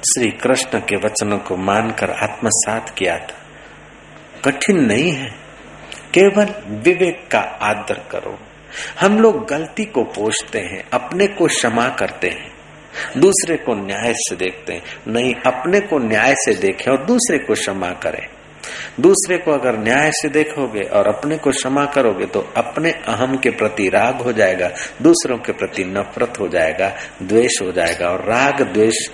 श्री कृष्ण के वचनों को मानकर आत्मसात किया था। कठिन नहीं है। केवल विवेक का आदर करो। हम लोग गलती को पोषते हैं, अपने को क्षमा करते हैं। दूसरे को न्याय से देखते हैं। नहीं, अपने को न्याय से देखें और दूसरे को क्षमा करें। दूसरे को अगर न्याय से देखोगे और अपने को क्षमा करोगे तो अपने अहम के प्रति राग हो जाएगा, दूसरों के प्रति नफरत हो जाएगा, द्वेष हो जाएगा और राग, द्वेष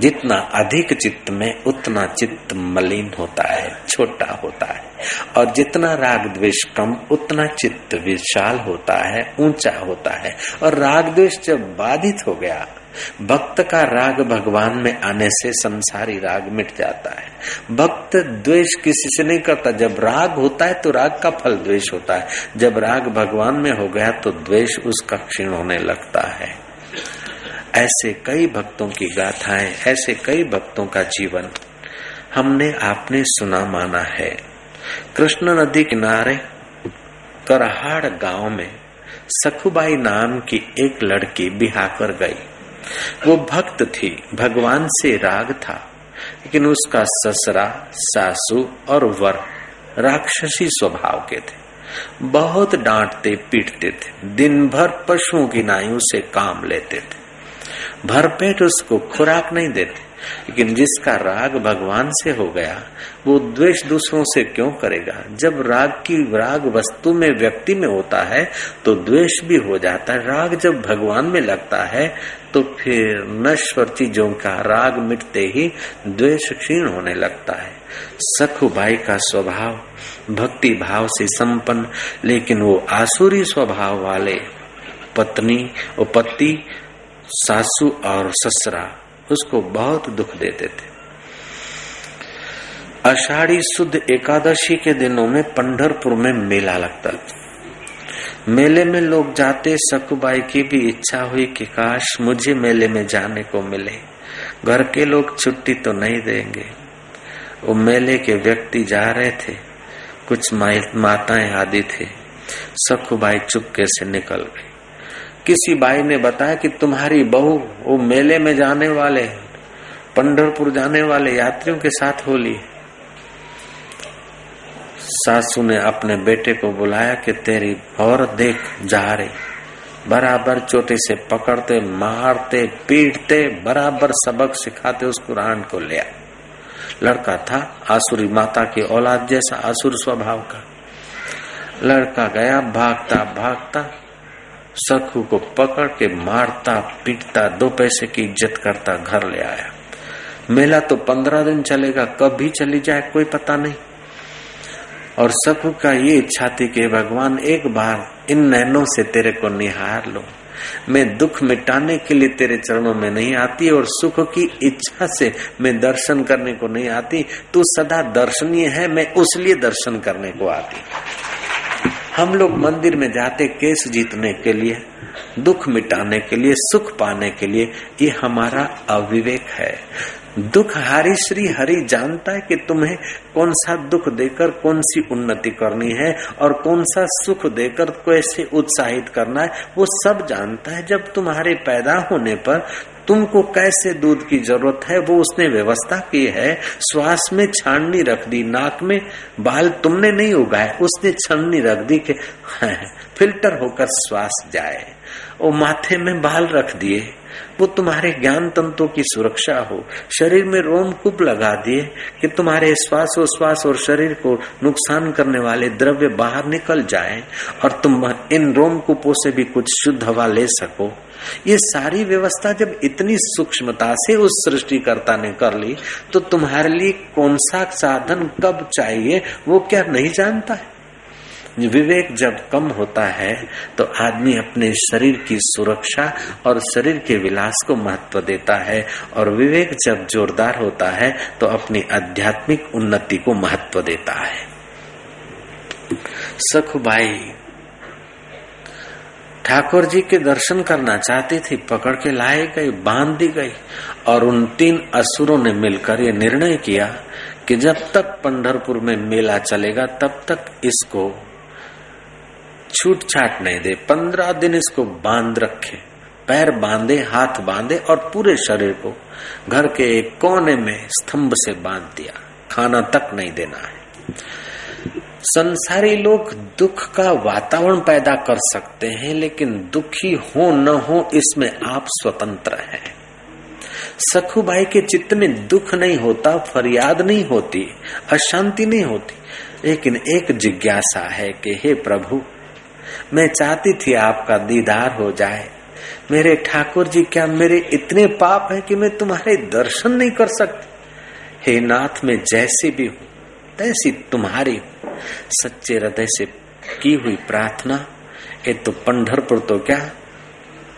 जितना अधिक चित्त में, उतना चित्त मलिन होता है, छोटा होता है। और जितना राग द्वेष कम, उतना चित्त विशाल होता है, ऊँचा होता है। और राग द्वेष जब बाधित हो गया, भक्त का राग भगवान में आने से संसारी राग मिट जाता है। भक्त द्वेष किसी से नहीं करता। जब राग होता है तो राग का फल द्वेष होता है। जब राग भगवान में हो गया तो द्वेष उसका क्षीण होने लगता है। ऐसे कई भक्तों की गाथाएँ, ऐसे कई भक्तों का जीवन हमने आपने सुना माना है। कृष्ण नदी किनारे करहाड़ गाँव में सखुबाई नाम की एक लड़की बिहा कर गई। वो भक्त थी, भगवान से राग था, लेकिन उसका ससरा, सासू और वर राक्षसी स्वभाव के थे। बहुत डांटते पीटते थे दिन भर पशुओं की नायु से काम लेते थे। भरपेट उसको खुराक नहीं देते। लेकिन जिसका राग भगवान से हो गया, वो द्वेष दूसरों से क्यों करेगा? जब राग की राग वस्तु में व्यक्ति में होता है तो द्वेष भी हो जाता है। राग जब भगवान में लगता है तो फिर नश्वर चीज़ों का राग मिटते ही द्वेष क्षीण होने लगता है। सखु भाई का स्वभाव, भक्ति भाव से संपन्न, लेकिन वो आसुरी स्वभाव वाले पत्नी और पति सासू और ससुरा उसको बहुत दुख देते थे। अषाढ़ी शुद्ध एकादशी के दिनों में पंडरपुर में मेला लगता था। मेले में लोग जाते सकुबाई की भी इच्छा हुई कि काश मुझे मेले में जाने को मिले। घर के लोग छुट्टी तो नहीं देंगे। वो मेले के व्यक्ति जा रहे थे। कुछ माताएँ आदि थे। सखुबाई चुपके से निकल गई। किसी भाई ने बताया कि तुम्हारी बहू वो मेले में जाने वाले पंडरपुर जाने वाले यात्रियों के साथ होली। सासू ने अपने बेटे को बुलाया कि तेरी और देख जा रही बराबर चोटे से पकड़ते, मारते, पीटते, बराबर सबक सिखाते उस कुरान को लिया लड़का था आसुरी माता की औलाद जैसा आसुर स्वभाव का। लड़का गया, भागता भागता सखू को पकड़ के मारता, पीटता, दो पैसे की इज़्ज़त करता, घर ले आया। मेला तो पंद्रह दिन चलेगा कब भी चली जाए, कोई पता नहीं। और सखू का ये इच्छा थी कि भगवान, एक बार इन नैनों से तेरे को निहार लो। मैं दुख मिटाने के लिए तेरे चरणों में नहीं आती और सुख की इच्छा से मैं दर्शन करने को नहीं आती। तू सदा दर्शनीय है, मैं उस लिए दर्शन करने को आती। हम लोग मंदिर में जाते, केस जीतने के लिए, दुख मिटाने के लिए, सुख पाने के लिए, ये हमारा अविवेक है। दुख हारी श्री हरि जानता है कि तुम्हें कौन सा दुख देकर कौन सी उन्नति करनी है और कौन सा सुख देकर कैसे उत्साहित करना है, वो सब जानता है। जब तुम्हारे पैदा होने पर तुमको कैसे दूध की ज़रूरत है? वो उसने व्यवस्था की है। श्वास में छाननी रख दी, नाक में बाल तुमने नहीं उगाए। उसने छाननी रख दी कि (laughs) फ़िल्टर होकर श्वास जाए। और माथे में बाल रख दिए। वो तुम्हारे ज्ञान तंत्रों की सुरक्षा हो। शरीर में रोम कुप लगा दिए कि तुम्हारे श्वास श्वास और शरीर को नुकसान करने वाले द्रव्य बाहर निकल जाए और तुम इन रोम कुपों से भी कुछ शुद्ध हवा ले सको। ये सारी व्यवस्था जब इतनी सूक्ष्मता से उस सृष्टिकर्ता ने कर ली तो तुम्हारे लिए कौन सा साधन कब चाहिए, वो क्या नहीं जानता है? विवेक जब कम होता है तो आदमी अपने शरीर की सुरक्षा और शरीर के विलास को महत्व देता है। और विवेक जब जोरदार होता है तो अपनी आध्यात्मिक उन्नति को महत्व देता है। सखुबाई ठाकुर जी के दर्शन करना चाहती थी, पकड़ के लाए गई बाँध दी गई, और उन तीन असुरों ने मिलकर ये निर्णय किया कि जब तक पंढरपुर में मेला चलेगा, तब तक इसको छूट छाट नहीं दे। पंद्रह दिन इसको बाँध रखे। पैर बांधे, हाथ बांधे और पूरे शरीर को घर के एक कोने में स्तंभ से बाँध दिया। खाना तक नहीं देना है। संसारी लोग दुख का वातावरण पैदा कर सकते हैं, लेकिन दुखी हो न हो इसमें आप स्वतंत्र हैं। सखुबाई के चित्त में दुख नहीं होता, फरियाद नहीं होती, अशांति नहीं होती, लेकिन एक जिज्ञासा है कि हे प्रभु मैं चाहती थी आपका दीदार हो जाए। मेरे ठाकुर जी, क्या मेरे इतने पाप है कि मैं तुम्हारे दर्शन नहीं कर सकती? हे नाथ, मैं जैसी भी हूँ, तैसी तुम्हारी सच्चे हृदय से की हुई प्रार्थना ये तो पंडरपुर तो क्या?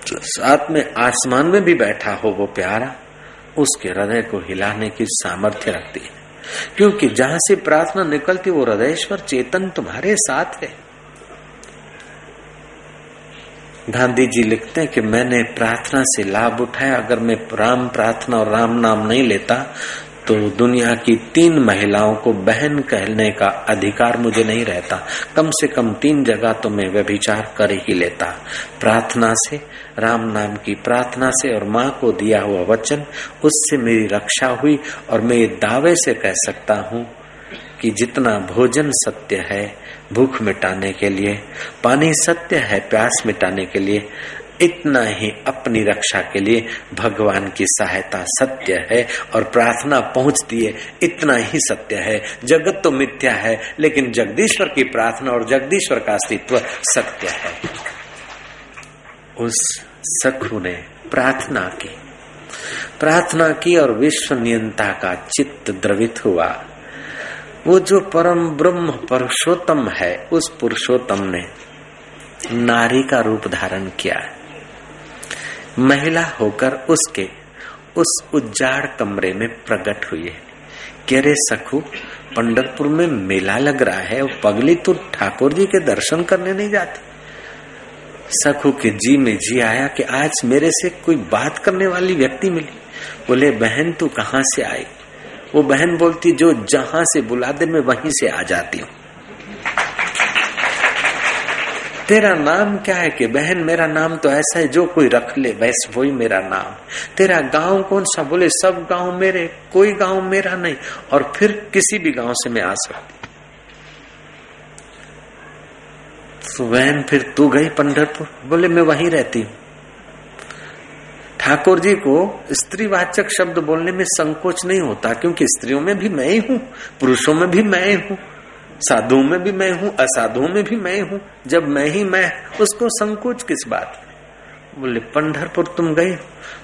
साथ में आसमान में भी बैठा हो वो प्यारा, उसके हृदय को हिलाने की सामर्थ्य रखती है। क्योंकि जहाँ से प्रार्थना निकलती, वो हृदयश्वर चेतन तुम्हारे साथ है। गांधी जी लिखते हैं कि मैंने प्रार्थना से लाभ उठाया। अगर मैं राम प्रार्थना और राम नाम नहीं लेता तो दुनिया की तीन महिलाओं को बहन कहने का अधिकार मुझे नहीं रहता। कम से कम तीन जगह तो मैं व्यभिचार कर ही लेता। प्रार्थना से, राम नाम की प्रार्थना से और माँ को दिया हुआ वचन, उससे मेरी रक्षा हुई और मैं दावे से कह सकता हूँ कि जितना भोजन सत्य है भूख मिटाने के लिए, पानी सत्य है प्यास मिटाने के लिए, इतना ही अपनी रक्षा के लिए भगवान की सहायता सत्य है और प्रार्थना पहुँचती है इतना ही सत्य है। जगत तो मिथ्या है, लेकिन जगदीश्वर की प्रार्थना और जगदीश्वर का अस्तित्व सत्य है। उस सखु ने प्रार्थना की। प्रार्थना की और विश्व नियंता का चित्त द्रवित हुआ। वो जो परम ब्रह्म पुरुषोत्तम है, उस पुरुषोत्तम ने नारी का रूप धारण किया महिला होकर उसके उस उज्जाड़ कमरे में प्रकट हुई है कह रे सखू पंडरपुर में मेला लग रहा है और पगली तो ठाकुर जी के दर्शन करने नहीं जाती। सखू के जी में जी आया कि आज मेरे से कोई बात करने वाली व्यक्ति मिली। बोले, बहन, तू कहाँ से आई? वो बहन बोलती, जो जहाँ से बुला दे, मैं वहीं से आ जाती हूँ। तेरा नाम क्या है कि, बहन, मेरा नाम तो ऐसा है, जो कोई रख ले वैसे वही मेरा नाम। तेरा गाँव कौन सा, बोले, सब गाँव मेरे, कोई गाँव मेरा नहीं, और फिर किसी भी गाँव से मैं आ सकती तो बहन, फिर तू गई पंडरपुर बोले, मैं वहीं रहती हूँ। ठाकुर जी को स्त्रीवाचक शब्द बोलने में संकोच नहीं होता, क्योंकि स्त्रियों में भी मैं ही, पुरुषों में भी मैं ही, साधुओं में भी मैं हूँ, असाधुओं में भी मैं हूँ, जब मैं ही मैं, उसको संकोच किस बात बोले पंडरपुर तुम गई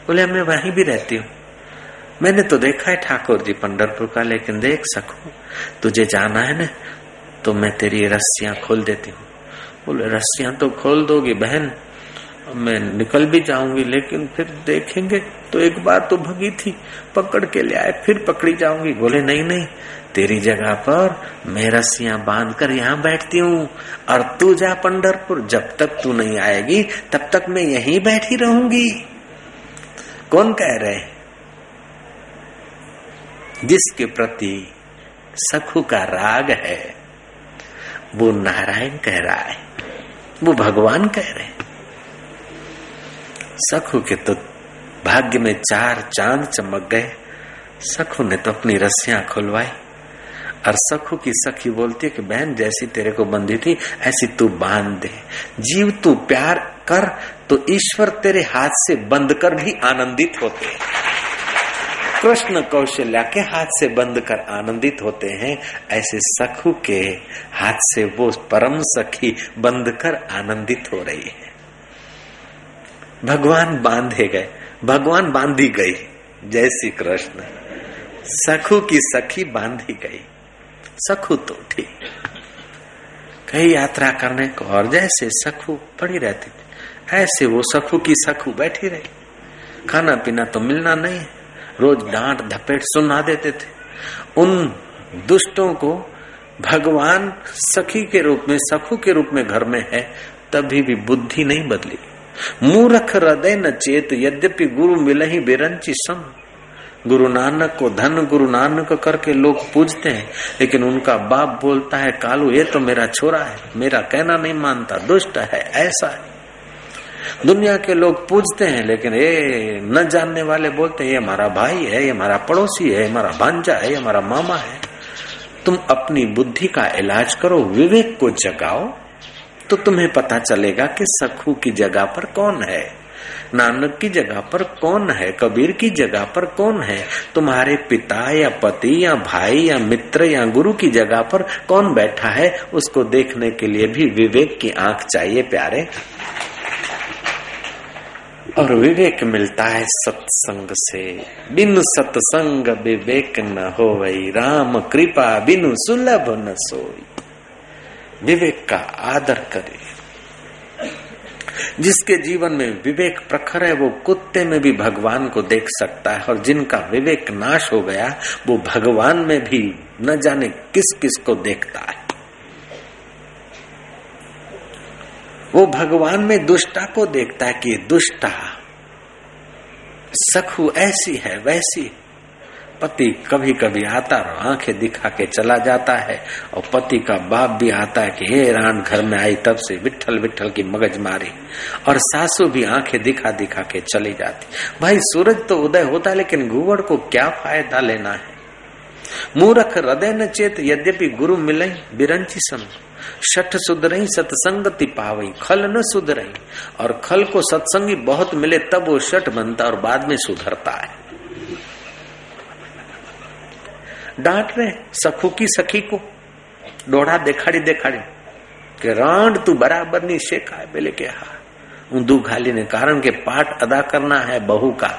बोले, मैं वहीं भी रहती हूँ। मैंने तो देखा है ठाकुर जी पंडरपुर का, लेकिन देख सकू, तुझे जाना है ना तो मैं तेरी रस्सियाँ खोल देती हूँ। बोले, रस्सियाँ तो खोल दोगी बहन मैं निकल भी जाऊँगी, लेकिन फिर देखेंगे तो एक बार तो भगी थी, पकड़ के ले आए, फिर पकड़ी जाऊँगी। बोले, नहीं नहीं, तेरी जगह पर मैं रस्सियाँ बाँध कर यहाँ बैठती हूँ, और तू जा पंडरपुर जब तक तू नहीं आएगी, तब तक मैं यहीं बैठी रहूँगी। कौन कह रहे जिसके प्रति सखु का राग है, वो नारायण कह रहा है, वो भगवान कह रहे सखु के तो भाग्य में चार चाँद चमक गए। सखु ने तो अपनी रस्सियाँ खुलवाई। और सखु की सखी बोलती है कि, बहन, जैसी तेरे को बंधी थी, ऐसी तू बाँध दे। जीव तू प्यार कर तो ईश्वर तेरे हाथ से बंद कर भी आनंदित होते कृष्ण कौशल्या के हाथ से बंद कर आनंदित होते हैं, ऐसे सखु के हाथ से वो परम सखी बंद कर आनंदित हो रही है। भगवान बांधे गए। भगवान बांधी गई। जय श्री कृष्ण सखू की सखी बांधी गई। सखु तो ठीक कई यात्रा करने को और जैसे सखु पड़ी रहती थी, ऐसे वो सखू की सखू बैठी रही। खाना पीना तो मिलना नहीं रोज डांट, धपेट सुना देते थे। उन दुष्टों को भगवान सखी के रूप में, सखू के रूप में घर में है, तभी भी बुद्धि नहीं बदली। मूर्ख हृदय न चेत, यद्यपि गुरु मिल ही बेरंची सम। गुरु नानक को धन, गुरु नानक करके लोग पूजते हैं, लेकिन उनका बाप बोलता है, कालू, ये तो मेरा छोरा है, मेरा कहना नहीं मानता, दुष्ट है, ऐसा है। दुनिया के लोग पूजते हैं, लेकिन ये न जानने वाले बोलते हैं, ये हमारा भाई है, ये हमारा पड़ोसी है हमारा भांजा है हमारा मामा है। तुम अपनी बुद्धि का इलाज करो, विवेक को जगाओ तो तुम्हें पता चलेगा कि सखू की जगह पर कौन है। नानक की जगह पर कौन है? कबीर की जगह पर कौन है? तुम्हारे पिता या पति या भाई या मित्र या गुरु की जगह पर कौन बैठा है? उसको देखने के लिए भी विवेक की आँख चाहिए प्यारे। और विवेक मिलता है सत्संग से। बिनु सत्संग विवेक न हो वही राम कृपा, बिनु सुलभ न सोई। विवेक का आदर करे। जिसके जीवन में विवेक प्रखर है, वो कुत्ते में भी भगवान को देख सकता है और जिनका विवेक नाश हो गया, वो भगवान में भी न जाने किस किस को देखता है। वो भगवान में दुष्टा को देखता है कि दुष्टा सखु ऐसी है, वैसी पति कभी कभी आता और आँखें दिखा के चला जाता है और पति का बाप भी आता है कि, हे रान, घर में आई तब से विठल विठल की मगज मारी। और सासू भी आँखें दिखा दिखा के चली जाती। भाई, सूरज तो उदय होता है, लेकिन गुवड़ को क्या फ़ायदा लेना है? मूरख हृदय न चेत, यद्यपि गुरु मिले बिरंची सम। शठ सुधरई, सत्संगति पावई, खल न सुधरही और खल को सत्संगी बहुत मिले, तब वो शठ बनता और बाद में सुधरता है। डांट रहे सखू की सखी को डोढ़ा देखाड़ी देखाड़ी કે રાંડ તું बराबर नहीं शेखा है बोले के हाँ ऊंधू घाली ने कारण के पाठ अदा करना है बहू का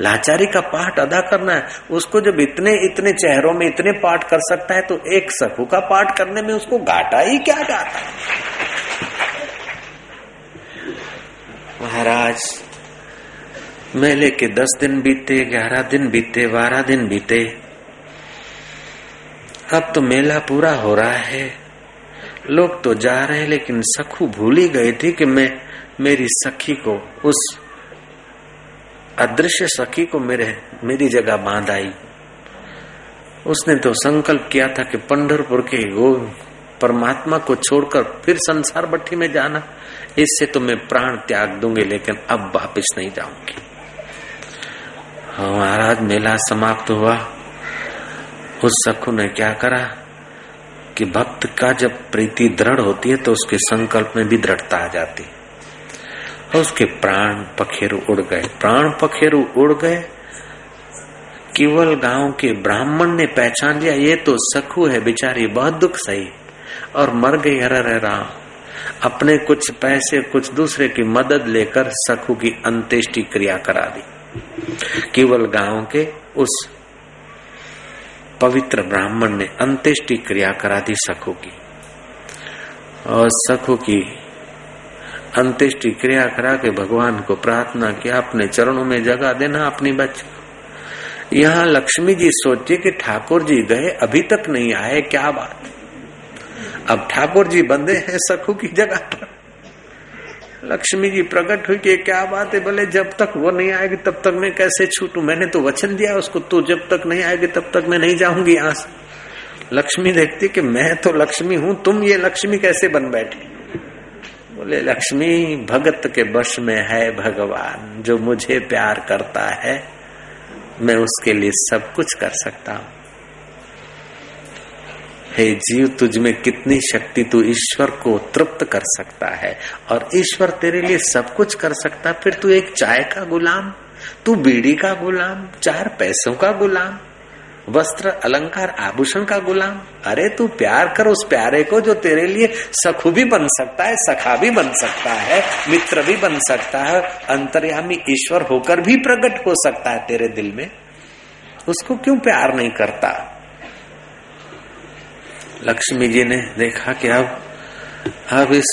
लाचारी का पाठ अदा करना है उसको जब इतने इतने चेहरों में इतने पाठ कर सकता है तो एक सखू का पाठ करने में उसको घाटा ही क्या जाता है महाराज मेले के दस दिन बीते ग्यारह दिन बीते बारह दिन बीते अब तो मेला पूरा हो रहा है। लोग तो जा रहे हैं, लेकिन सखू भूल ही गए थे कि मैं, मेरी सखी को, उस अदृश्य सखी को मेरे, मेरी जगह बाँध आई। उसने तो संकल्प किया था कि पंडरपुर के गो परमात्मा को छोड़कर फिर संसार भट्टी में जाना। इससे तो मैं प्राण त्याग दूँगी, लेकिन अब वापिस नहीं जाऊँगी। हाँ महाराज, मेला समाप्त हुआ। उस सखु ने क्या करा कि भक्त का जब प्रीति दृढ़ होती है तो उसके संकल्प में भी दृढ़ता आ जाती। और उसके प्राण पखेरु उड़ गए। प्राण पखेरु उड़ गए। केवल गाँव के ब्राह्मण ने पहचान लिया, ये तो सखु है बेचारी, बहुत दुख सही। और मर गई हर राम। अपने कुछ पैसे, कुछ दूसरे की मदद लेकर सखु की अंत्येष्टि क्रिया करा दी। केवल गाँव के उस पवित्र ब्राह्मण ने अंत्येष्टि क्रिया करा दी सखु की। और सखु की अंत्येष्टि क्रिया करा के भगवान को प्रार्थना किया अपने चरणों में जगह देना अपनी बच्ची यहाँ लक्ष्मी जी सोचे कि ठाकुर जी गए, अभी तक नहीं आए, क्या बात। अब ठाकुर जी बंदे हैं सखु की जगह पर। लक्ष्मी जी प्रकट हुई कि क्या बात है बोले जब तक वो नहीं आएगी तब तक मैं कैसे छूटू? मैंने तो वचन दिया उसको, तू जब तक नहीं आएगी तब तक मैं नहीं जाऊँगी यहाँ से। लक्ष्मी देखती कि मैं तो लक्ष्मी हूँ, तुम ये लक्ष्मी कैसे बन बैठे? बोले, लक्ष्मी, भगत के बश में है भगवान, जो मुझे प्यार करता है, मैं उसके लिए सब कुछ कर सकता हूँ। हे जीव तुझ में कितनी शक्ति तू ईश्वर को तृप्त कर सकता है। और ईश्वर तेरे लिए सब कुछ कर सकता फिर तू एक चाय का गुलाम, तू बीड़ी का गुलाम, चार पैसों का गुलाम, वस्त्र, अलंकार, आभूषण का गुलाम। अरे तू प्यार कर उस प्यारे को जो तेरे लिए सखु भी बन सकता है, सखा भी बन सकता है, मित्र भी बन सकता है, अंतर्यामी ईश्वर होकर भी प्रकट हो सकता है तेरे दिल में। उसको क्यों प्यार नहीं करता? लक्ष्मी जी ने देखा कि अब अब इस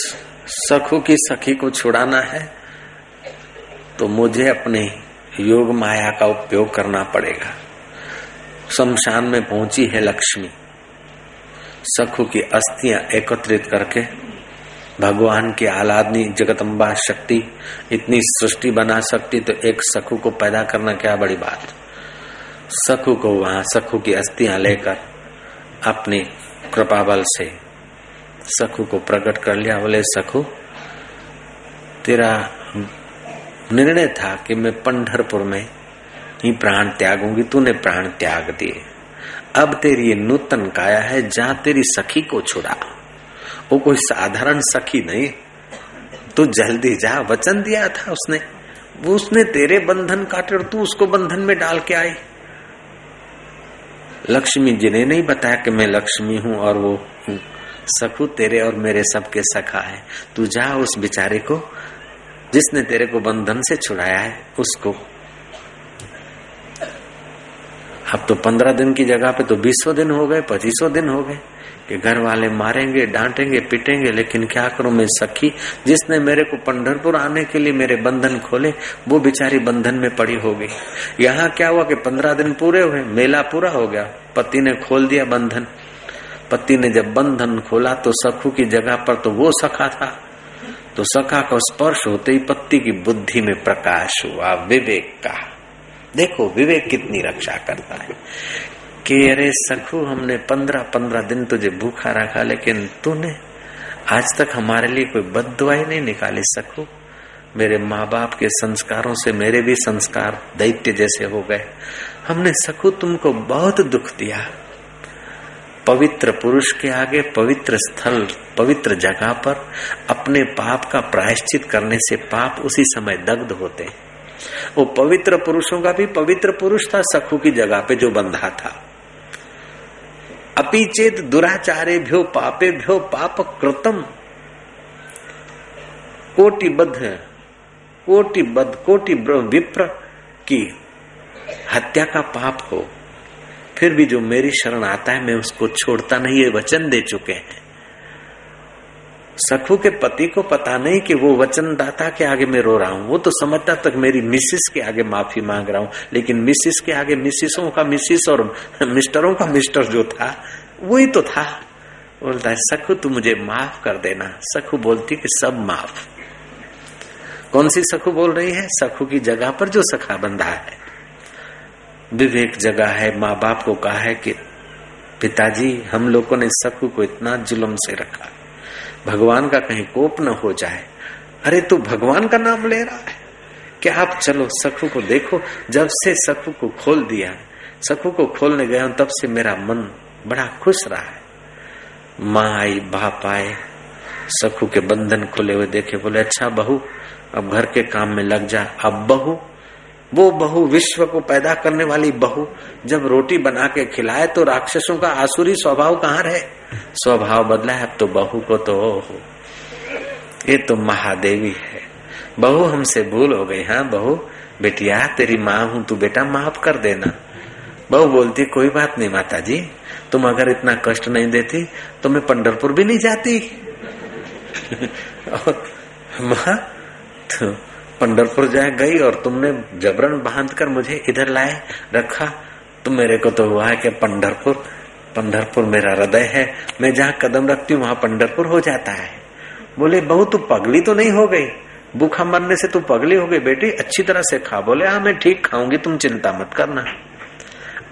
सखु की सखी को छुड़ाना है तो मुझे अपने योग माया का उपयोग करना पड़ेगा। शमशान में पहुँची है लक्ष्मी। सखु की अस्थियाँ एकत्रित करके भगवान की आलादनी जगतम्बा शक्ति, इतनी सृष्टि बना सकती तो एक सखु को पैदा करना क्या बड़ी बात? सखु को वहाँ, सखु की अस्थियाँ लेकर अपनी कृपा बल से। सखु को प्रकट कर लिया, बोले, सखु, तेरा निर्णय था कि मैं पंडरपुर में ही प्राण त्यागूँगी, तूने प्राण त्याग दिए। अब तेरी ये नूतन काया है जहाँ तेरी सखी को छुड़ा। वो कोई साधारण सखी नहीं, तू जल्दी जा, वचन दिया था उसने। वो उसने तेरे बंधन काटे और तू उसको बंधन में डाल के आई। लक्ष्मी जी ने नहीं बताया कि मैं लक्ष्मी हूँ और वो सखू तेरे और मेरे सबके सखा है। तू जा उस बिचारे को, जिसने तेरे को बंधन से छुड़ाया है, उसको। अब तो पंद्रह दिन की जगह पे तो बीसों दिन हो गए, पच्चीसों दिन हो गए। कि घर वाले मारेंगे, डांटेंगे, पिटेंगे, लेकिन क्या करूँ मैं सखी? जिसने मेरे को पंडरपुर आने के लिए मेरे बंधन खोले, वो बिचारी बंधन में पड़ी होगी। यहाँ क्या हुआ कि पंद्रह दिन पूरे हुए, मेला पूरा हो गया। पति ने खोल दिया बंधन। पति ने जब बंधन खोला तो सखू की जगह पर तो वो सखा था। तो सखा का स्पर्श होते ही पति की बुद्धि में प्रकाश हुआ। विवेक का देखो, विवेक कितनी रक्षा करता है। कि, अरे सखू, हमने पंद्रह पंद्रह दिन तुझे भूखा रखा, लेकिन तूने आज तक हमारे लिए कोई बद दुआई नहीं निकाली सखू। मेरे माँ बाप के संस्कारों से मेरे भी संस्कार दैत्य जैसे हो गए। हमने सखू तुमको बहुत दुख दिया। पवित्र पुरुष के आगे, पवित्र स्थल, पवित्र जगह पर अपने पाप का प्रायश्चित करने से पाप उसी समय दग्ध होते। वो पवित्र पुरुषों का भी पवित्र पुरुष था सखू की जगह पे जो बंधा था। अपीचेत दुराचारे भ्यो पापे भ्यो पाप कृतम कोटिबद्ध कोटिबद्ध कोटि विप्र की हत्या का पाप हो, फिर भी जो मेरी शरण आता है, मैं उसको छोड़ता नहीं, ये वचन दे चुके हैं। सखू के पति को पता नहीं कि वो वचनदाता के आगे मैं रो रहा हूँ। वो तो समझता तक मेरी मिसिस के आगे माफ़ी मांग रहा हूँ। लेकिन मिसिस के आगे मिसिसों का मिसिस और (laughs) मिस्टरों का मिस्टर जो था, वही तो था। बोलता है, सखू, तू मुझे माफ़ कर देना। सखू बोलती कि, सब माफ़। कौन सी सखू बोल रही है? सखू की जगह पर जो सखा बंधा है। विवेक जगह है, माँ बाप को कहा है कि, पिताजी, हम लोगों ने सखू को इतना जुलम से रखा। भगवान का कहीं कोप न हो जाए। अरे तू भगवान का नाम ले रहा है। क्या आप चलो सखू को देखो, जब से सखू को खोल दिया, सखू को खोलने गया तब से मेरा मन बड़ा खुश रहा है। माँ आई, बाप आए, सखू के बंधन खुले हुए देखे, बोले अच्छा बहू, अब घर के काम में लग जा, अब बहू वो बहु विश्व को पैदा करने वाली बहु जब रोटी बना के खिलाए तो राक्षसों का आसुरी स्वभाव कहाँ रहे? स्वभाव बदला है, अब तो बहु को तो हो ये तो महादेवी है। बहू हमसे भूल हो गई हाँ बहू? बेटिया, तेरी माँ हूँ, तू बेटा माफ़ कर देना। बहु बोलती, कोई बात नहीं माता जी तुम अगर इतना कष्ट नहीं देती तो मैं पंडरपुर भी नहीं जाती। (laughs) माँ तो पंडरपुर जाए, गई और तुमने जबरन बाँध कर मुझे इधर लाए, रखा। तो मेरे को तो हुआ है कि पंडरपुर पंडरपुर मेरा हृदय है। मैं जहाँ कदम रखती हूँ, वहाँ पंडरपुर हो जाता है। बोले बहु तू पगली तो नहीं हो गई? भूखा मरने से तू पगली हो गई बेटी? अच्छी तरह से खा। बोले हाँ मैं ठीक खाऊँगी, तुम चिंता मत करना।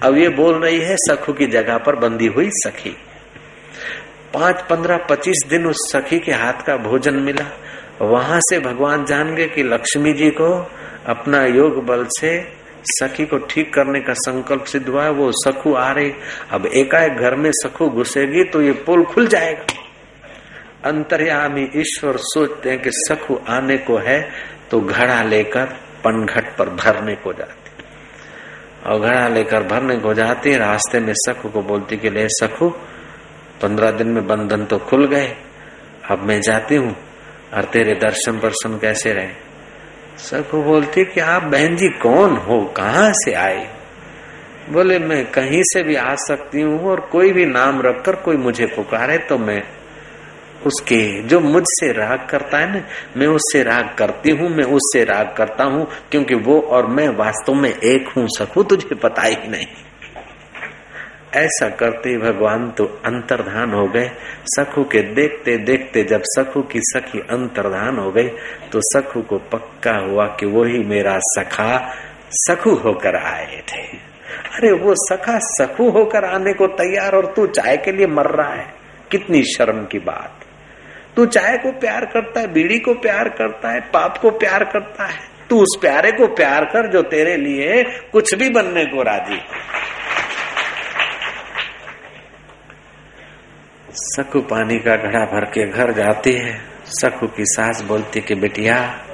अब ये बोल रही है, सखू की जगह पर बंदी हुई सखी। पाँच, पंद्रह, पच्चीस दिन उस सखी के हाथ का भोजन मिला। वहाँ से भगवान जान गए कि लक्ष्मी जी को अपना योग बल से सखी को ठीक करने का संकल्प सिद्ध हुआ है, वो सखू आ रही। अब एकाएक घर में सखू घुसेगी तो ये पुल खुल जाएगा। अंतर्यामी ईश्वर सोचते हैं कि सखू आने को है तो घड़ा लेकर पनघट पर भरने को जाती और घड़ा लेकर भरने को जाती रास्ते में सखू को बोलती कि ले सखू, पंद्रह दिन में बंधन तो खुल गए, अब मैं जाती हूँ। और तेरे दर्शन पर्शन कैसे रहे? सखू बोलती, कि आप बहन जी कौन हो? कहाँ से आए? बोले, मैं कहीं से भी आ सकती हूँ और कोई भी नाम रखकर कोई मुझे पुकारे तो मैं उसके, जो मुझसे राग करता है ना, मैं उससे राग करती हूँ, मैं उससे राग करता हूँ, क्योंकि वो और मैं वास्तव में एक हूँ सकू तुझे पता ही नहीं। ऐसा करते भगवान तो अंतर्धान हो गए। सखु के देखते देखते जब सखू की सखी अंतर्धान हो गई तो सखू को पक्का हुआ कि वही मेरा सखा सखू होकर आए थे। अरे वो सखा सखू होकर आने को तैयार और तू चाय के लिए मर रहा है। कितनी शर्म की बात। तू चाय को प्यार करता है, बीड़ी को प्यार करता है, पाप को प्यार करता है। तू उस प्यारे को प्यार कर जो तेरे लिए कुछ भी बनने को राज़ी सकू पानी का घड़ा भर के घर जाती है। सकू की सास बोलती कि, बेटिया,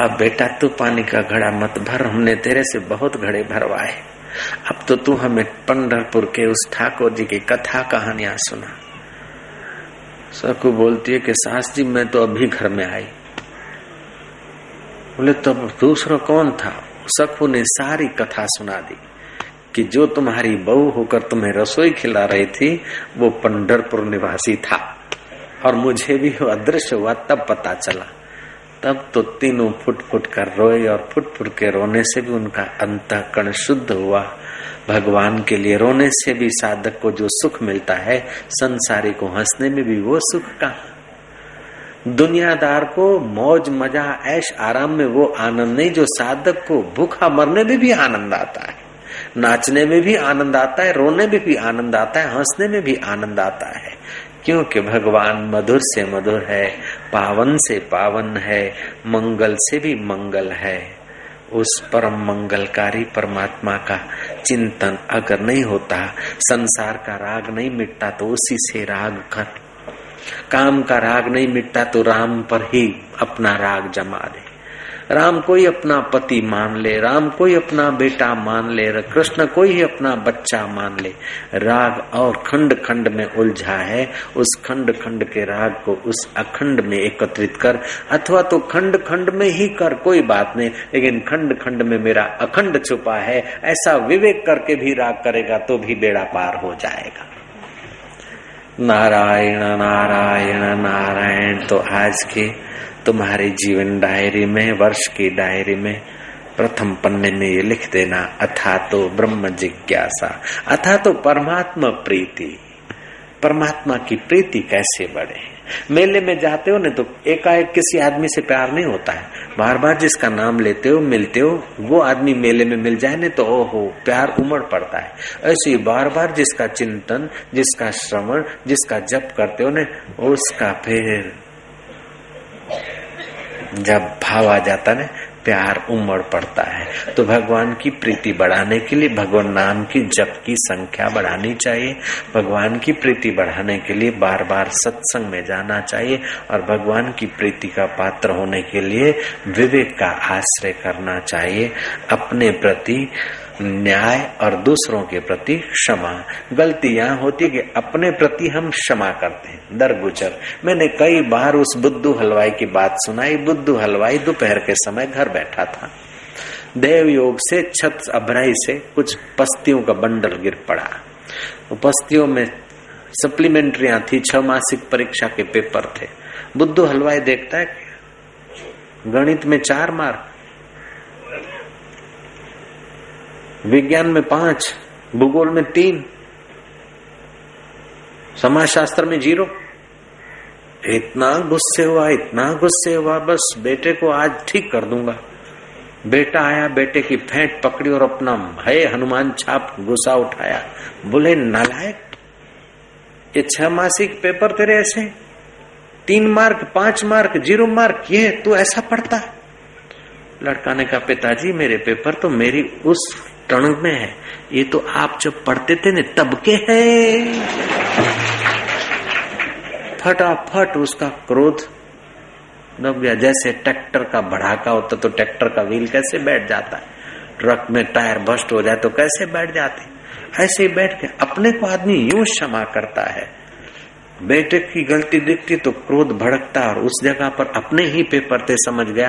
अब बेटा, तू पानी का घड़ा मत भर, हमने तेरे से बहुत घड़े भरवाए। अब तो तू हमें पंडरपुर के उस ठाकुर जी की कथा कहानियाँ सुना। सकू बोलती है कि, सास जी, मैं तो अभी घर में आई। बोले तो दूसरा कौन था? सकू ने सारी कथा सुना दी। कि जो तुम्हारी बहू होकर तुम्हें रसोई खिला रही थी, वो पंडरपुर निवासी था। और मुझे भी अदृश्य हुआ, तब पता चला। तब तो तीनों फुट फुट कर रोए और फुट फुट के रोने से भी उनका अंतकरण शुद्ध हुआ। भगवान के लिए रोने से भी साधक को जो सुख मिलता है, संसारी को हंसने में भी वो सुख का। दुनियादार को मौज, मज़ा, ऐश, आराम में वो आनंद नहीं, जो साधक को भूखा मरने में भी आनंद आता है। नाचने में भी आनंद आता है, रोने में भी आनंद आता है, हंसने में भी आनंद आता है। क्योंकि भगवान मधुर से मधुर है, पावन से पावन है, मंगल से भी मंगल है। उस परम मंगलकारी परमात्मा का चिंतन अगर नहीं होता, संसार का राग नहीं मिटता तो उसी से राग कर। काम का राग नहीं मिटता तो राम पर ही अपना राग जमा दे। राम कोई अपना पति मान ले, राम कोई अपना बेटा मान ले, कृष्ण कोई ही अपना बच्चा मान ले। राग और खंड खंड में उलझा है। उस खंड खंड के राग को उस अखंड में एकत्रित कर, अथवा तो खंड खंड में ही कर, कोई बात नहीं, लेकिन खंड खंड में मेरा अखंड छुपा है, ऐसा विवेक करके भी राग करेगा तो भी बेड़ा पार हो जाएगा। नारायण नारायण नारायण तो आज के तुम्हारे जीवन डायरी में, वर्ष की डायरी में, प्रथम पन्ने में ये लिख देना, अथा तो ब्रह्म जिज्ञासा, अथा तो परमात्मा प्रीति। परमात्मा की प्रीति कैसे बढ़े? मेले में जाते हो ना तो एकाएक किसी आदमी से प्यार नहीं होता है। बार बार जिसका नाम लेते हो, मिलते हो, वो आदमी मेले में मिल जाए ना तो ओहो, प्यार उमड़ पड़ता है। ऐसे ही बार बार जिसका चिंतन, जिसका श्रवण, जिसका जप करते हो ना, उसका फिर जब भाव आ जाता है प्यार उमड़ पड़ता है। तो भगवान की प्रीति बढ़ाने के लिए, भगवान नाम की जप की संख्या बढ़ानी चाहिए। भगवान की प्रीति बढ़ाने के लिए बार बार सत्संग में जाना चाहिए और भगवान की प्रीति का पात्र होने के लिए विवेक का आश्रय करना चाहिए। अपने प्रति न्याय और दूसरों के प्रति क्षमा। गलती यहाँ होती है कि अपने प्रति हम क्षमा करते हैं। दर गुजर। मैंने कई बार उस बुद्धू हलवाई की बात सुनाई। बुद्धू हलवाई दोपहर के समय घर बैठा था। देव योग से छत अभराई से कुछ पस्तियों का बंडल गिर पड़ा। वो पस्तियों में सप्लीमेंट्रिया थी। छह मासिक परीक्षा के पेपर थे। बुद्धू हलवाई देखता है गणित में चार मार्क विज्ञान में पाँच, भूगोल में तीन समाज शास्त्र में ज़ीरो। इतना गुस्से हुआ, इतना गुस्से हुआ, बस बेटे को आज ठीक कर दूँगा। बेटा आया, बेटे की फेंट पकड़ी और अपना भय हनुमान छाप गुस्सा उठाया। बोले, नालायक, ये छह मासिक पेपर तेरे ऐसे तीन मार्क, पाँच मार्क, ज़ीरो मार्क, ये तू ऐसा पढ़ता? लड़का ने कहा पिताजी, मेरे पेपर तो मेरी उस टण में है। ये तो आप जब पढ़ते थे न, तब के है। फटाफट उसका क्रोध दब गया। जैसे ट्रैक्टर का भड़ाका होता तो ट्रैक्टर का व्हील कैसे बैठ जाता? है ट्रक में टायर बस्ट हो जाए तो कैसे बैठ जाते? ऐसे ही बैठ के अपने को आदमी यूँ क्षमा करता है। बेटे की गलती दिखती तो क्रोध भड़कता और उस जगह पर अपने ही पेपर थे, समझ गया?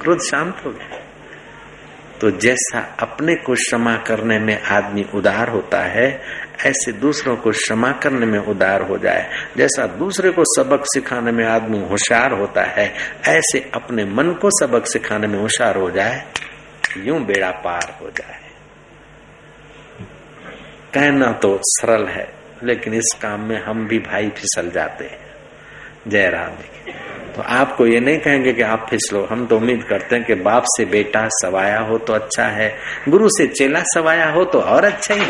क्रोध शांत हो गया। तो जैसा अपने को क्षमा करने में आदमी उदार होता है, ऐसे दूसरों को क्षमा करने में उदार हो जाए। जैसा दूसरे को सबक सिखाने में आदमी होशियार होता है, ऐसे अपने मन को सबक सिखाने में होशियार हो जाए, यूँ बेड़ा पार हो जाए। कहना तो सरल है, लेकिन इस काम में हम भी भाई फिसल जाते हैं। जय राम जी। तो आपको ये नहीं कहेंगे कि आप फिसलो हम तो उम्मीद करते हैं कि बाप से बेटा सवाया हो तो अच्छा है, गुरु से चेला सवाया हो तो और अच्छा ही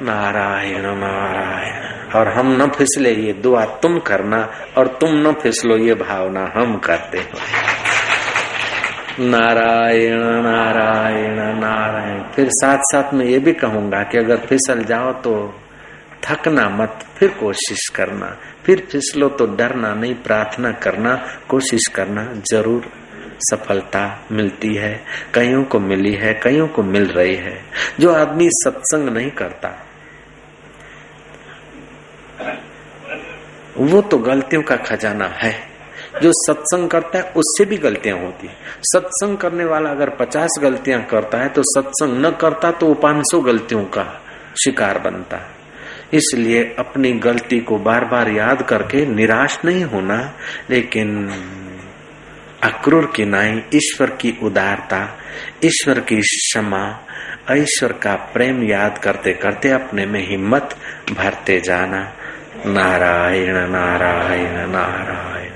नारायण नारायण, और हम न फिसले ये दुआ तुम करना, और तुम न फिसलो ये भावना हम करते हो। नारायण नारायण नारायण, फिर साथ साथ में ये भी कहूँगा कि अगर फिसल जाओ तो थकना मत, फिर कोशिश करना। फिर फिसलो तो डरना नहीं, प्रार्थना करना, कोशिश करना ज़रूर सफलता मिलती है। कईयों को मिली है, कईयों को मिल रही है। जो आदमी सत्संग नहीं करता, वो तो गलतियों का खजाना है। जो सत्संग करता है, उससे भी गलतियाँ होती है। सत्संग करने वाला अगर पचास गलतियाँ करता है तो सत्संग न करता तो वो पाँच सौ गलतियों का शिकार बनता है। इसलिए अपनी गलती को बार बार याद करके निराश नहीं होना, लेकिन अक्रूर की नाई, ईश्वर की उदारता, ईश्वर की क्षमा, ईश्वर का प्रेम याद करते करते अपने में हिम्मत भरते जाना। नारायण नारायण नारायण।